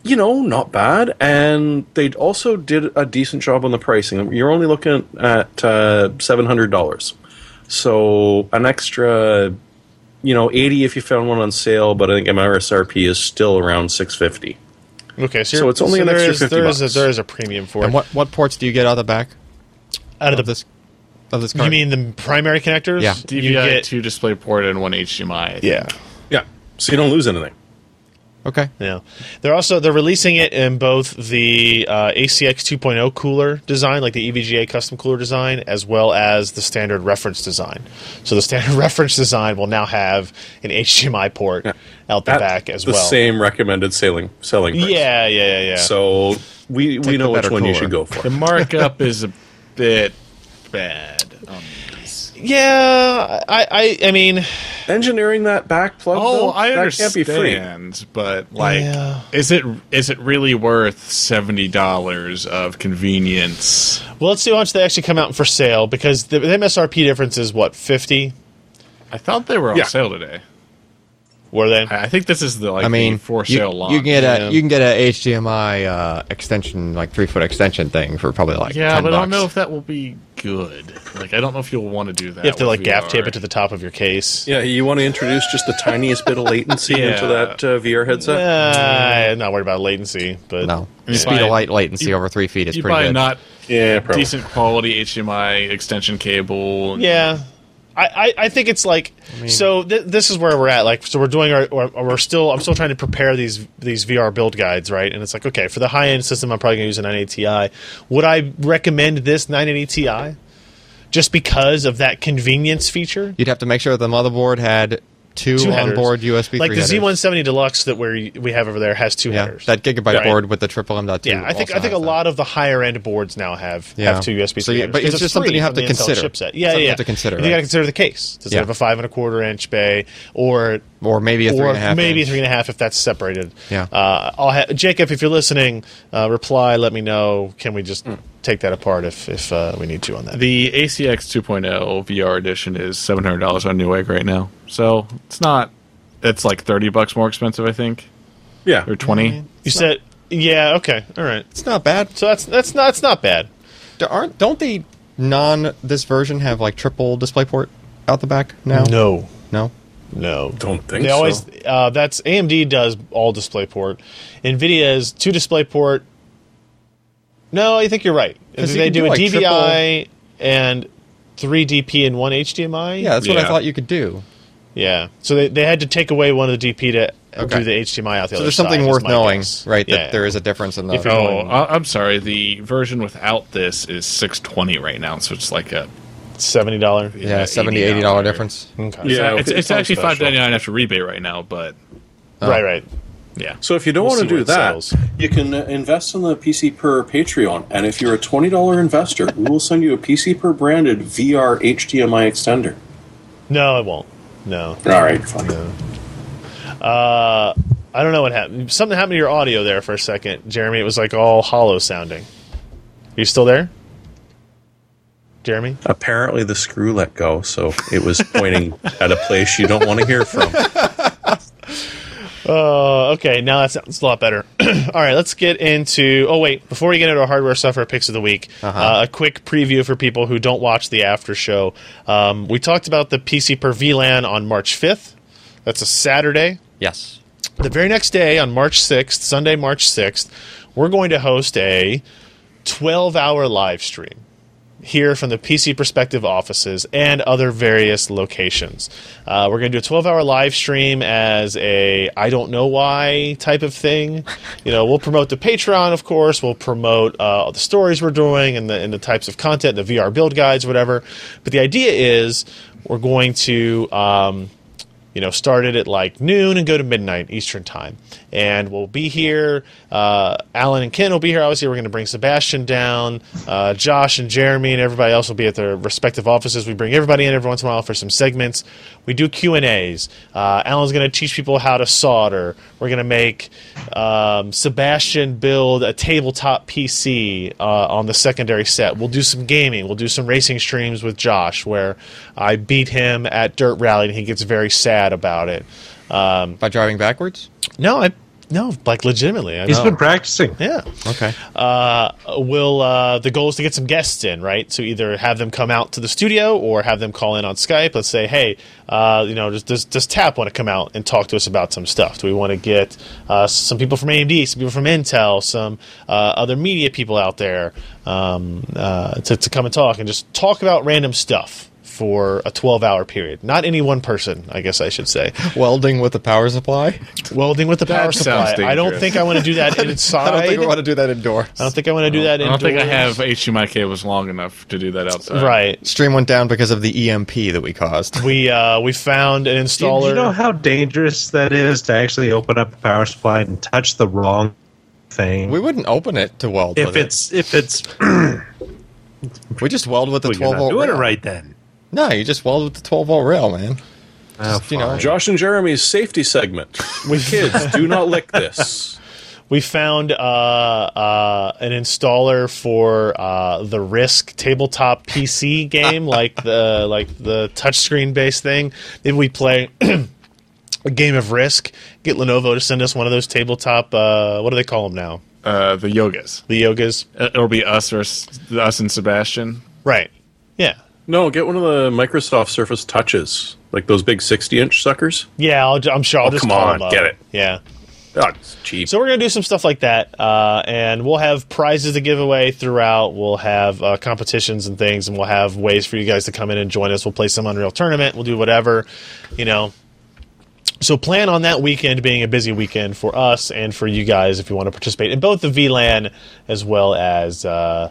you know, not bad. And they also did a decent job on the pricing. You're only looking at uh, seven hundred dollars, so an extra, you know, eighty if you found one on sale. But I think MRSRP is still around six fifty. Okay, so, So it's only an extra is- 50 there is a, bucks. there is a premium for And it. what what ports do you get out of the back Out of of the this of this you mean the primary connectors? Yeah. you DVI get two display port and one HDMI. yeah. Yeah, so you don't lose anything. okay. Yeah, they're also they're releasing it in both the uh, ACX 2.0 cooler design, like the E EVGA custom cooler design, as well as the standard reference design. So the standard reference design will now have an HDMI port out the At back as the well. same recommended selling selling price. Yeah, yeah, yeah, yeah. So we we know which better one you should go for. The markup is a bit bad. on these. yeah, I, I, I mean, Engineering that back plug. Oh, though, I that understand, can't be free. but like, Yeah. is it is it really worth seventy dollars of convenience? well, let's see how much they actually come out for sale because the, the MSRP difference is what fifty. I thought they were on Yeah. sale today. Were they? I I think this is the like I mean, the for you, sale launch. you can get Yeah. a you can get a HDMI uh, extension, like three foot extension thing for probably like yeah, 10 but I don't know if that will be good. Like, I don't know if you'll want to do that. You have to with like gaff tape it to the top of your case. Yeah, you want to introduce just the tiniest bit of latency Yeah. into that uh, VR headset? Uh, I'm not worried about latency, but no You speed of light latency you- over three feet is You pretty buy a good. not Yeah, probably. decent quality HDMI extension cable. and- Yeah. I, I, I think it's like so. Th- this is where we're at. Like, so we're doing our. Or, or we're still. I'm still trying to prepare these these VR build guides, right? And it's like, okay, for the high end system, I'm probably going to use a 980 Ti. Would I recommend this 980 Ti? Just because of that convenience feature. You'd have to make sure that the motherboard had two, Two onboard USB like 3 the headers. Z170 Deluxe that we we have over there has two Yeah, headers. that gigabyte Right. board with the triple M.2. Yeah, I think I think a that. lot of the higher end boards now have Yeah. have two USB. So, yeah, but 'cause it's just something you have to consider. Chipset. Yeah, you yeah. have to consider, And You got to consider the case. Does it have a five and a quarter inch bay, or or maybe a three or and a half. maybe inch. three and a half if that's separated? Yeah. Uh, I'll ha- Jacob, if you're listening, uh, reply. Let me know. Can we just take that apart if if uh, we need to on that? The ACX 2.0 VR edition is seven hundred dollars on Newegg right now, so it's not. It's like thirty bucks more expensive, I think, Yeah. or twenty. you said, yeah, okay, all right. It's not bad. So that's that's not it's not bad. There Aren't don't the non this version have like triple DisplayPort out the back now? No, No. no, Don't think they so. always uh, that's AMD does all DisplayPort. Nvidia is two DisplayPort. No, I think you're right. 'Cause you They do, do, a like, DVI and three DP and one HDMI. Yeah, that's what I thought you could do. yeah. So they they had to take away one of the DP to Okay. do the HDMI out the So other there's something side, worth knowing, guess. right? Yeah. That there is a difference in the. If Oh, I- I'm sorry. The version without this is 620 right now, so it's like a seventy dollar. yeah, 70 80 dollar difference. Okay. Yeah, it's, okay, it's actually special. five ninety nine after rebate right now, but Right, right. Yeah. So if you don't We'll want to do that, sells. you can uh, invest in the PC per Patreon, and if you're a twenty dollar investor, we will send you a PC per branded VR HDMI extender. No, it won't. No. All right, fine. Uh, I don't know what happened. Something happened to your audio there for a second, Jeremy. It was like all hollow sounding. Are you still there, Jeremy? Apparently, the screw let go, so it was pointing at a place you don't want to hear from. Oh, okay. Now that sounds a lot better. All right, let's get into. Oh, wait. Before we get into our hardware stuff, our picks of the week, uh a quick preview for people who don't watch the after show. Um, we talked about the PC per VLAN on March 5th. That's a Saturday. Yes. The very next day, on March 6th, Sunday, March 6th, we're going to host a 12 hour live stream here from the PC Perspective offices and other various locations. Uh, we're going to do a 12 hour live stream as a I don't know why type of thing. You know, we'll promote the Patreon, of course. We'll promote uh, the stories we're doing and the, and the types of content, the VR build guides, whatever. But the idea is we're going to. Um, you know, start it at like noon and go to midnight Eastern time. And we'll be here. Uh, Allyn and Ken will be here. Obviously, we're going to bring Sebastian down. Uh, Josh and Jeremy and everybody else will be at their respective offices. We bring everybody in every once in a while for some segments. We do Q and A's. Uh, Allyn's going to teach people how to solder. We're going to make um, Sebastian build a tabletop PC uh, on the secondary set. We'll do some gaming. We'll do some racing streams with Josh where I beat him at Dirt Rally and he gets very sad about it. Um, By driving backwards? No, I no, like legitimately. I He's know. been practicing. yeah. Okay. Uh, will uh, the goal is to get some guests in, right? So either have them come out to the studio or have them call in on Skype. Let's say, hey, uh, you know, does, does, does Tap want to come out and talk to us about some stuff? Do we want to get uh, some people from AMD, some people from Intel, some uh, other media people out there um, uh, to, to come and talk and just talk about random stuff for a 12 hour period? Not any one person, I guess I should say. Welding with the power supply? Welding with the That power sounds supply. I don't think I want to do that inside. I don't think I want to do that indoors. I don't think I want to do that indoors. I don't think I have HDMI cables long enough to do that outside. Right. Stream went down because of the EMP that we caused. We uh, we found an Do installer. you, you know how dangerous that is to actually open up a power supply and touch the wrong thing? We wouldn't open it to weld if with it. it's if it's We just weld with the well, 12 you're not volt doing rail. it right then. No, you just weld with the 12 volt rail, man. Oh, you know. Josh and Jeremy's safety segment. we Kids, do not lick this. we found uh, uh, an installer for uh, the Risk tabletop PC game, like the like the touchscreen based thing. Maybe we play. A game of Risk. Get Lenovo to send us one of those tabletop. Uh, what do they call them now? Uh, the yogas. The yogas. It'll be us or us and Sebastian. Right. Yeah. No, get one of the Microsoft Surface Touches, like those big sixty-inch suckers. Yeah. I'll, I'm sure. I'll Oh, just come on, get it. Yeah. Oh, it's cheap. So we're gonna do some stuff like that, uh, and we'll have prizes to give away throughout. We'll have uh, competitions and things, and we'll have ways for you guys to come in and join us. We'll play some Unreal Tournament. We'll do whatever, you know. So plan on that weekend being a busy weekend for us and for you guys if you want to participate in both the VLAN as well as. Uh,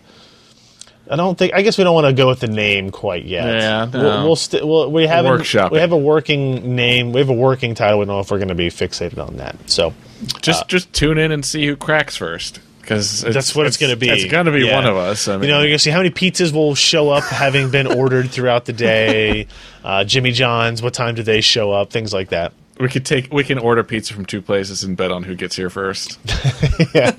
I don't think. I guess we don't want to go with the name quite yet. Yeah, we'll, no. we'll, st- we'll we have Workshop We have a working name. We have a working title. We don't know if we're going to be fixated on that. So Just just tune in and see who cracks first. Because That's what it's gonna be. It's going to be Yeah. one of us. I mean, You know, you're gonna see how many pizzas will show up having been ordered throughout the day. Uh, Jimmy John's, what time do they show up? Things like that. we could take we can order pizza from two places and bet on who gets here first. yeah.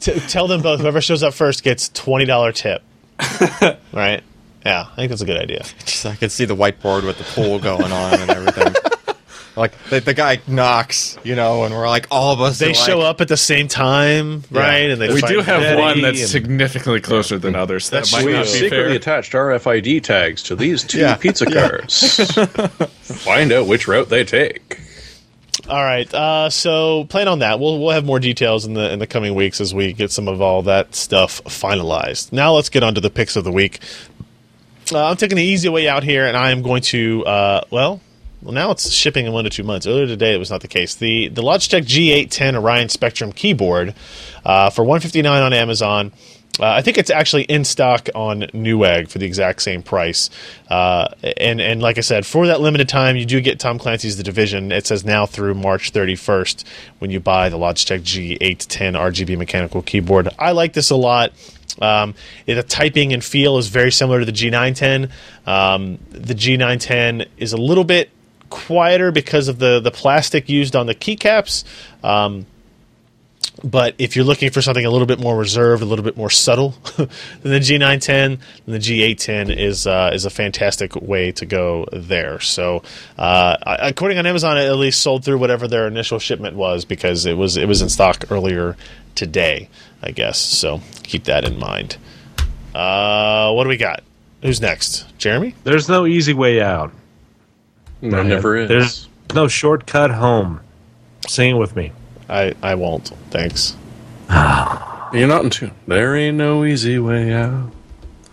T- tell them both. Whoever shows up first gets twenty dollar tip. right? Yeah, I think that's a good idea. Just, I could see the whiteboard with the pool going on and everything. like the, the guy knocks, you know, and we're like all of us. They are show like, up at the same time, right? And they we do have Betty one that's and- significantly closer than others. That That's might true. not We've be secretly fair. attached RFID tags to these two Yeah. pizza cars. Find out which route they take. All right. Uh, so plan on that. We'll we'll have more details in the in the coming weeks as we get some of all that stuff finalized. Now let's get on to the picks of the week. Uh, I'm taking the easy way out here, and I am going to uh, well, now it's shipping in one to two months. Earlier today, it was not the case. The the Logitech G810 Orion Spectrum keyboard uh, for 159 on Amazon. Uh, I think it's actually in stock on Newegg for the exact same price. Uh, and and like I said, for that limited time, you do get Tom Clancy's The Division. It says now through March 31st when you buy the Logitech G810 RGB mechanical keyboard. I like this a lot. Um, the typing and feel is very similar to the G910. Um, the G910 is a little bit quieter because of the the plastic used on the keycaps. Um, but if you're looking for something a little bit more reserved, a little bit more subtle than the G910, then the G810 is uh, is a fantastic way to go there. So, uh, according on Amazon, it at least sold through whatever their initial shipment was because it was it was in stock earlier today, I guess. So keep that in mind. Uh, what do we got? Who's next? Jeremy? There's no easy way out. There never is. There's no shortcut home. Sing it with me. I, I won't. Thanks. You're not in tune. There ain't no easy way out.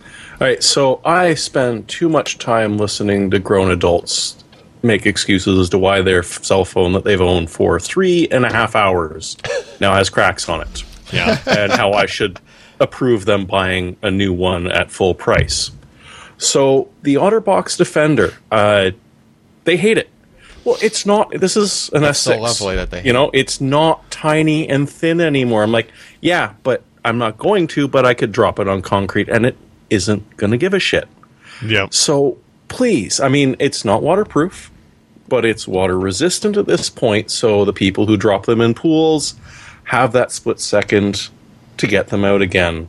All right, so I spend too much time listening to grown adults make excuses as to why their cell phone that they've owned for three and a half hours now has cracks on it. Yeah. and how I should approve them buying a new one at full price. So the OtterBox Defender, uh, they hate it. Well, it's not. This is an That's S6. So lovely that they You know, it's not tiny and thin anymore. I'm like, yeah, but I'm not going to. But I could drop it on concrete, and it isn't going to give a shit. Yeah. So please, I mean, it's not waterproof, but it's water resistant at this point. So the people who drop them in pools have that split second to get them out again,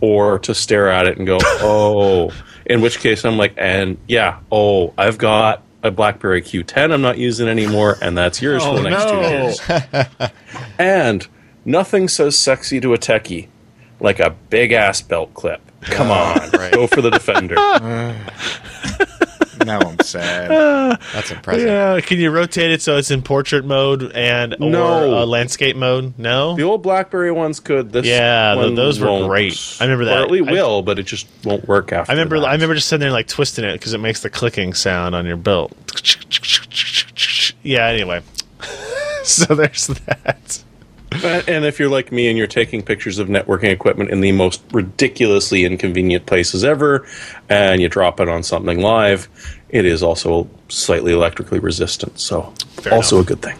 or to stare at it and go, oh. In which case, I'm like, and yeah, oh, I've got a BlackBerry Q10 I'm not using anymore, and that's yours for the oh, next two years. and nothing so sexy to a techie like a big ass belt clip. Come on, right. go for the Defender. Now I'm sad. That's impressive. Yeah. Can you rotate it so it's in portrait mode and or No. uh, landscape mode? No. The old BlackBerry ones could. This Yeah, th- one those were won't. great. I remember that. Or it I- will, but it just won't work after. I remember. that. I remember just sitting there like twisting it because it makes the clicking sound on your belt. Yeah. Anyway, so there's that. Uh, And if you're like me and you're taking pictures of networking equipment in the most ridiculously inconvenient places ever, and you drop it on something live, it is also slightly electrically resistant. So, Fair also enough. a good thing.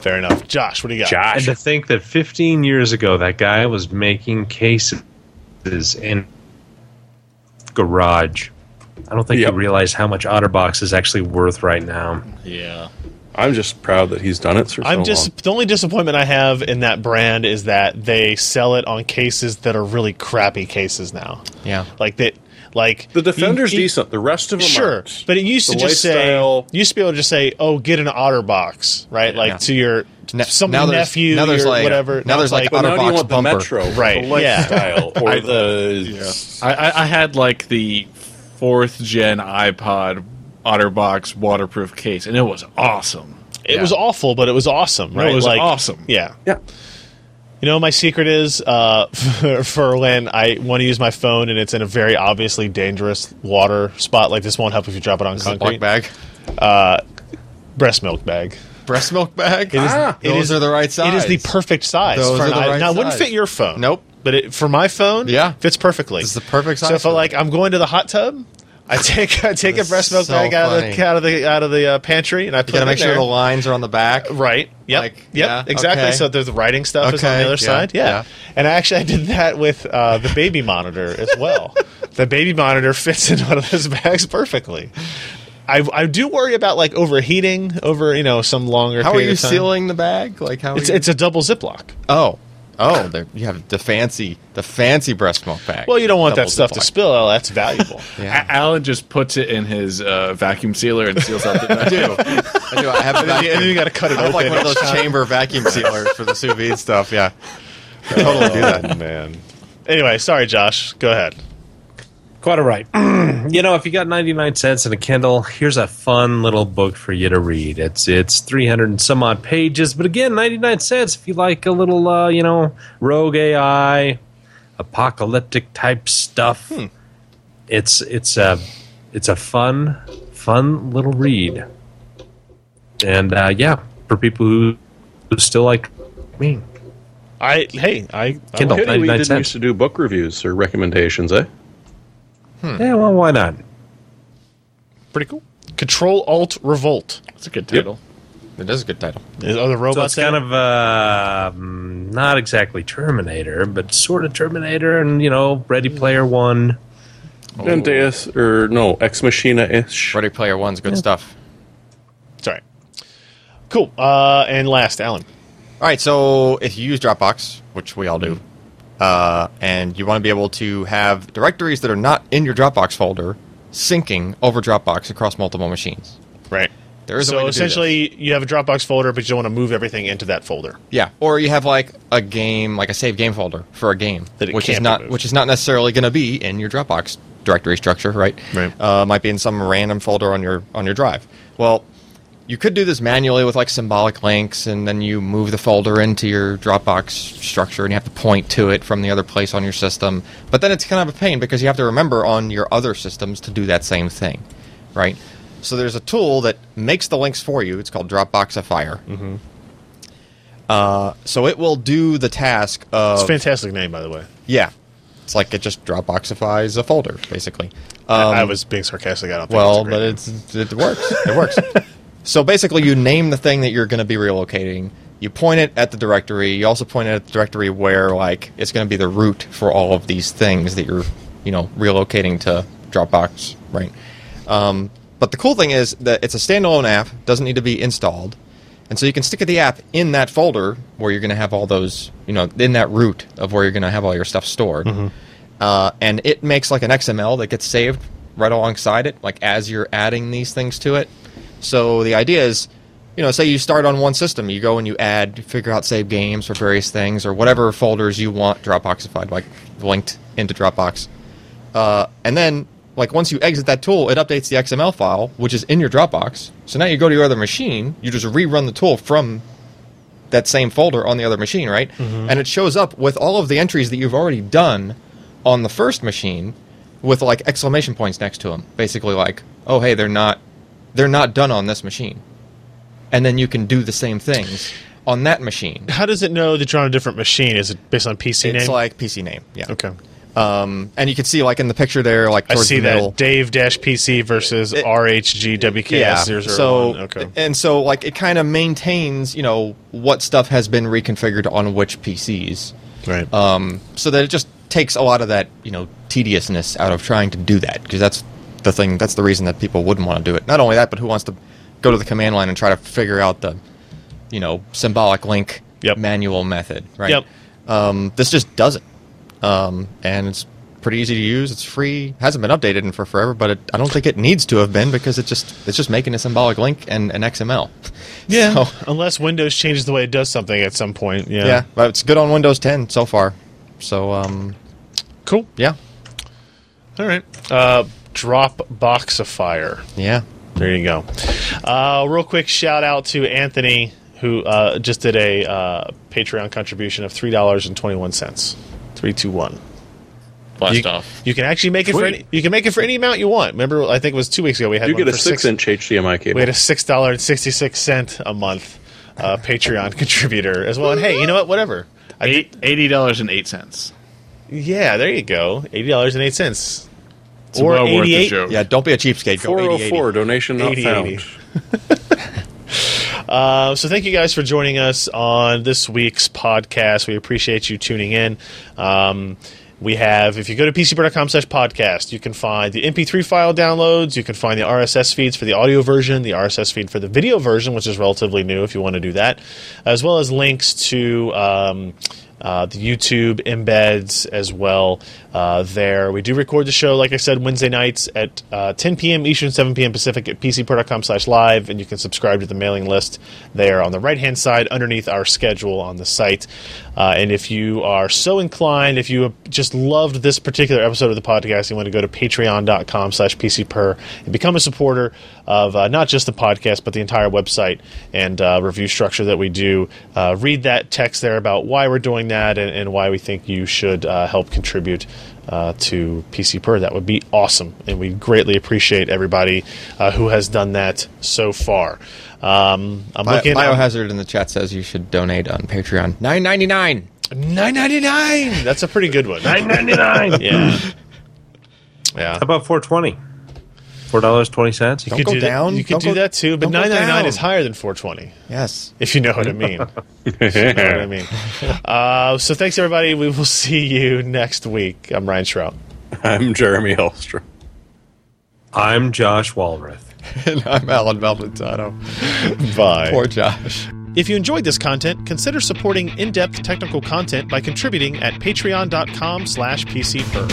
Fair enough. Josh, what do you got? Josh. And to think that 15 years ago, that guy was making cases in garage. I don't think Yep. you realize how much OtterBox is actually worth right now. Yeah. I'm just proud that he's done it for so I'm just long. the only disappointment I have in that brand is that they sell it on cases that are really crappy cases now. Yeah. Like that. Like The Defender's you- you- decent. The rest of them Sure, aren't. but it used to just say lifestyle- you used to be able to just say, "Oh, get an otter box," right? Like Yeah. to your Now- some now there's- nephew, now there's your like- whatever. now there's it's like But now do OtterBox want the bumper. Metro, Right, The yeah. lifestyle, or the I, I, I had like the fourth gen iPod OtterBox waterproof case, and it was awesome. it Yeah. was awful, but it was awesome, No, right? it was like, awesome. Yeah. yeah. You know, what my secret is uh, for, for when I want to use my phone and it's in a very obviously dangerous water spot. Like this won't help if you drop it on Is concrete. black bag? Breast milk bag. Breast milk bag? It is, Ah, it those is- are the right size. It is the perfect size. Those for are an the i- right now, it wouldn't fit your phone. Nope. But it, for my phone, Yeah. fits perfectly. It's the perfect size So if I for it. like, I'm going to the hot tub. I take I take a breast milk so bag out of the out of the out of the uh, pantry and I put You gotta make sure the lines are on the back. Right. Yep. Like, yep. yeah, exactly. okay. So there's the writing stuff is on the other yeah, side. Yeah. yeah. And I actually I did that with uh, the baby monitor as well. the baby monitor fits in one of those bags perfectly. I, I do worry about like overheating over you know some longer. How are you sealing the bag? Like how? Are It's you- it's a double Ziploc. oh oh you have the fancy the fancy breast milk bag. Well, you don't want that stuff to spill. Oh, that's valuable. Yeah. A- Allyn just puts it in his uh, vacuum sealer and seals up the I do. I do. I have a and then you, vacuum. got to cut it I have open. like one of those chamber vacuum sealers for the sous vide stuff. Yeah, I totally do that. Oh, man. Anyway, sorry, Josh. Go ahead. Quite all right. you know, if you got 99 cents and a Kindle, here's a fun little book for you to read. It's it's 300 and some odd pages, but again, 99 cents if you like a little, uh, you know, rogue AI, apocalyptic type stuff. It's it's a it's a fun fun little read. And uh, yeah, for people who, who still like me, I hey I, I Kindle. it. We 99 didn't cents. used to do book reviews or recommendations, eh? Yeah, well, why not? pretty cool. Control Alt Revolt. That's a good title. It is a good title. Is other So robots it's kind of uh, mm, not exactly Terminator, but sort of Terminator, and you know, Ready Player One. And Deus, or no, Ex Machina ish. Ready Player One's good stuff. sorry. Cool. Uh, and last, Allyn. All right, so if you use Dropbox, which we all do, uh, and you want to be able to have directories that are not in your Dropbox folder syncing over Dropbox across multiple machines. Right. There is a so way to do essentially, you have a Dropbox folder, but you don't want to move everything into that folder. Yeah, or you have like a game, like a save game folder for a game, That it which is can't be not moved. which is not necessarily going to be in your Dropbox directory structure, right? Right. Uh, might be in some random folder on your on your drive. Well, you could do this manually with like symbolic links, and then you move the folder into your Dropbox structure, and you have to point to it from the other place on your system. But then it's kind of a pain because you have to remember on your other systems to do that same thing, right? So there's a tool that makes the links for you. It's called Dropboxify. Mm-hmm. Uh, so it will do the task of It's a fantastic name, by the way. yeah. It's like it just Dropboxifies a folder, basically. I Um, was being sarcastic. I don't think well, but it's it works. It works. so basically, you name the thing that you're going to be relocating. You point it at the directory. You also point it at the directory where like it's going to be the root for all of these things that you're you know relocating to Dropbox, right? Um, but the cool thing is that it's a standalone app. Doesn't need to be installed. And so you can stick the app in that folder where you're going to have all those, you know, in that root of where you're going to have all your stuff stored. Uh, and it makes like an XML that gets saved right alongside it, like as you're adding these things to it. So the idea is, you know, say you start on one system, you go and you add, figure out save games for various things or whatever folders you want Dropboxified, like linked into Dropbox. Uh, and then, like once you exit that tool, it updates the XML file, which is in your Dropbox. So now you go to your other machine, you just rerun the tool from that same folder on the other machine, right? And it shows up with all of the entries that you've already done on the first machine with like exclamation points next to them. Basically like, "Oh, hey, they're not they're not done on this machine." And then you can do the same things on that machine. How does it know that you're on a different machine? Is it based on PC name? It's like PC name. Yeah. okay. Um, and you can see like in the picture there like I towards see the middle. that Dave Dash PC versus It- RHGWKS. yeah. So okay. and so like it kind of maintains, you know, what stuff has been reconfigured on which PCs. right. um, so that it just takes a lot of that you know tediousness out of trying to do that because that's the thing that's the reason that people wouldn't want to do it not only that but who wants to go to the command line and try to figure out the you know symbolic link Yep. manual method right Yep. um, this just does it um, and it's pretty easy to use it's free hasn't been updated in for forever but it, i don't think it needs to have been because it just it's just making a symbolic link and an xml yeah. So- Unless Windows changes the way it does something at some point. Yeah. yeah but it's good on windows 10 so far so um, Cool. yeah All right. Uh, Dropboxifier. yeah There you go. Uh, real quick shout out to Anthony who uh, just did a uh, Patreon contribution of three dollars and twenty one cents. Three two one. Blast You, off. you can actually make it for any. You can make it for any amount you want. Remember, I think it was two weeks ago we had You one get a for six inch HDMI cable. We had a six dollar and sixty six cent a month uh, Patreon contributor as well. And hey, you know what? Whatever. I Eight, did- Eighty dollars and eight cents. yeah, there you go. Eighty dollars and eight cents. It's Or well worth the 88 joke. Yeah, don't be a cheapskate. Go 404 80 donation not 80, found. 80. Uh, so thank you guys for joining us on this week's podcast. We appreciate you tuning in. Um, we have, if you go to pcper.com slash podcast, you can find the MP3 file downloads. You can find the RSS feeds for the audio version, the RSS feed for the video version, which is relatively new if you want to do that, as well as links to um, uh, the YouTube embeds as well uh, there. We do record the show, like I said, Wednesday nights at uh, 10 p.m. Eastern, 7 p.m. Pacific at pcper.com slash live, and you can subscribe to the mailing list there on the right-hand side underneath our schedule on the site. Uh, and if you are so inclined, if you just loved this particular episode of the podcast, you want to go to patreon.com slash pcper and become a supporter of uh, not just the podcast, but the entire website and uh, review structure that we do. Uh, read that text there about why we're doing that and, and why we think you should help contribute uh, to PC Per. That would be awesome, and we greatly appreciate everybody uh, who has done that so far. Um, I'm Bi- looking. Biohazard in the chat says you should donate on Patreon. Nine ninety nine. Nine ninety nine. That's a pretty good one. Nine ninety nine. Yeah. Yeah. How about four twenty? Four dollars twenty cents. Don't could go do that- You could Don't do go- that too, but don't go nine ninety nine down. is higher than four twenty. Yes. If you know what I mean. If you know what I mean. Uh, so thanks everybody. We will see you next week. I'm Ryan Shrout. I'm Jeremy Hellstrom. I'm Josh Walrath. and I'm Allyn Malventano. Bye. Poor Josh. If you enjoyed this content, consider supporting in-depth technical content by contributing at patreon.com slash pcper.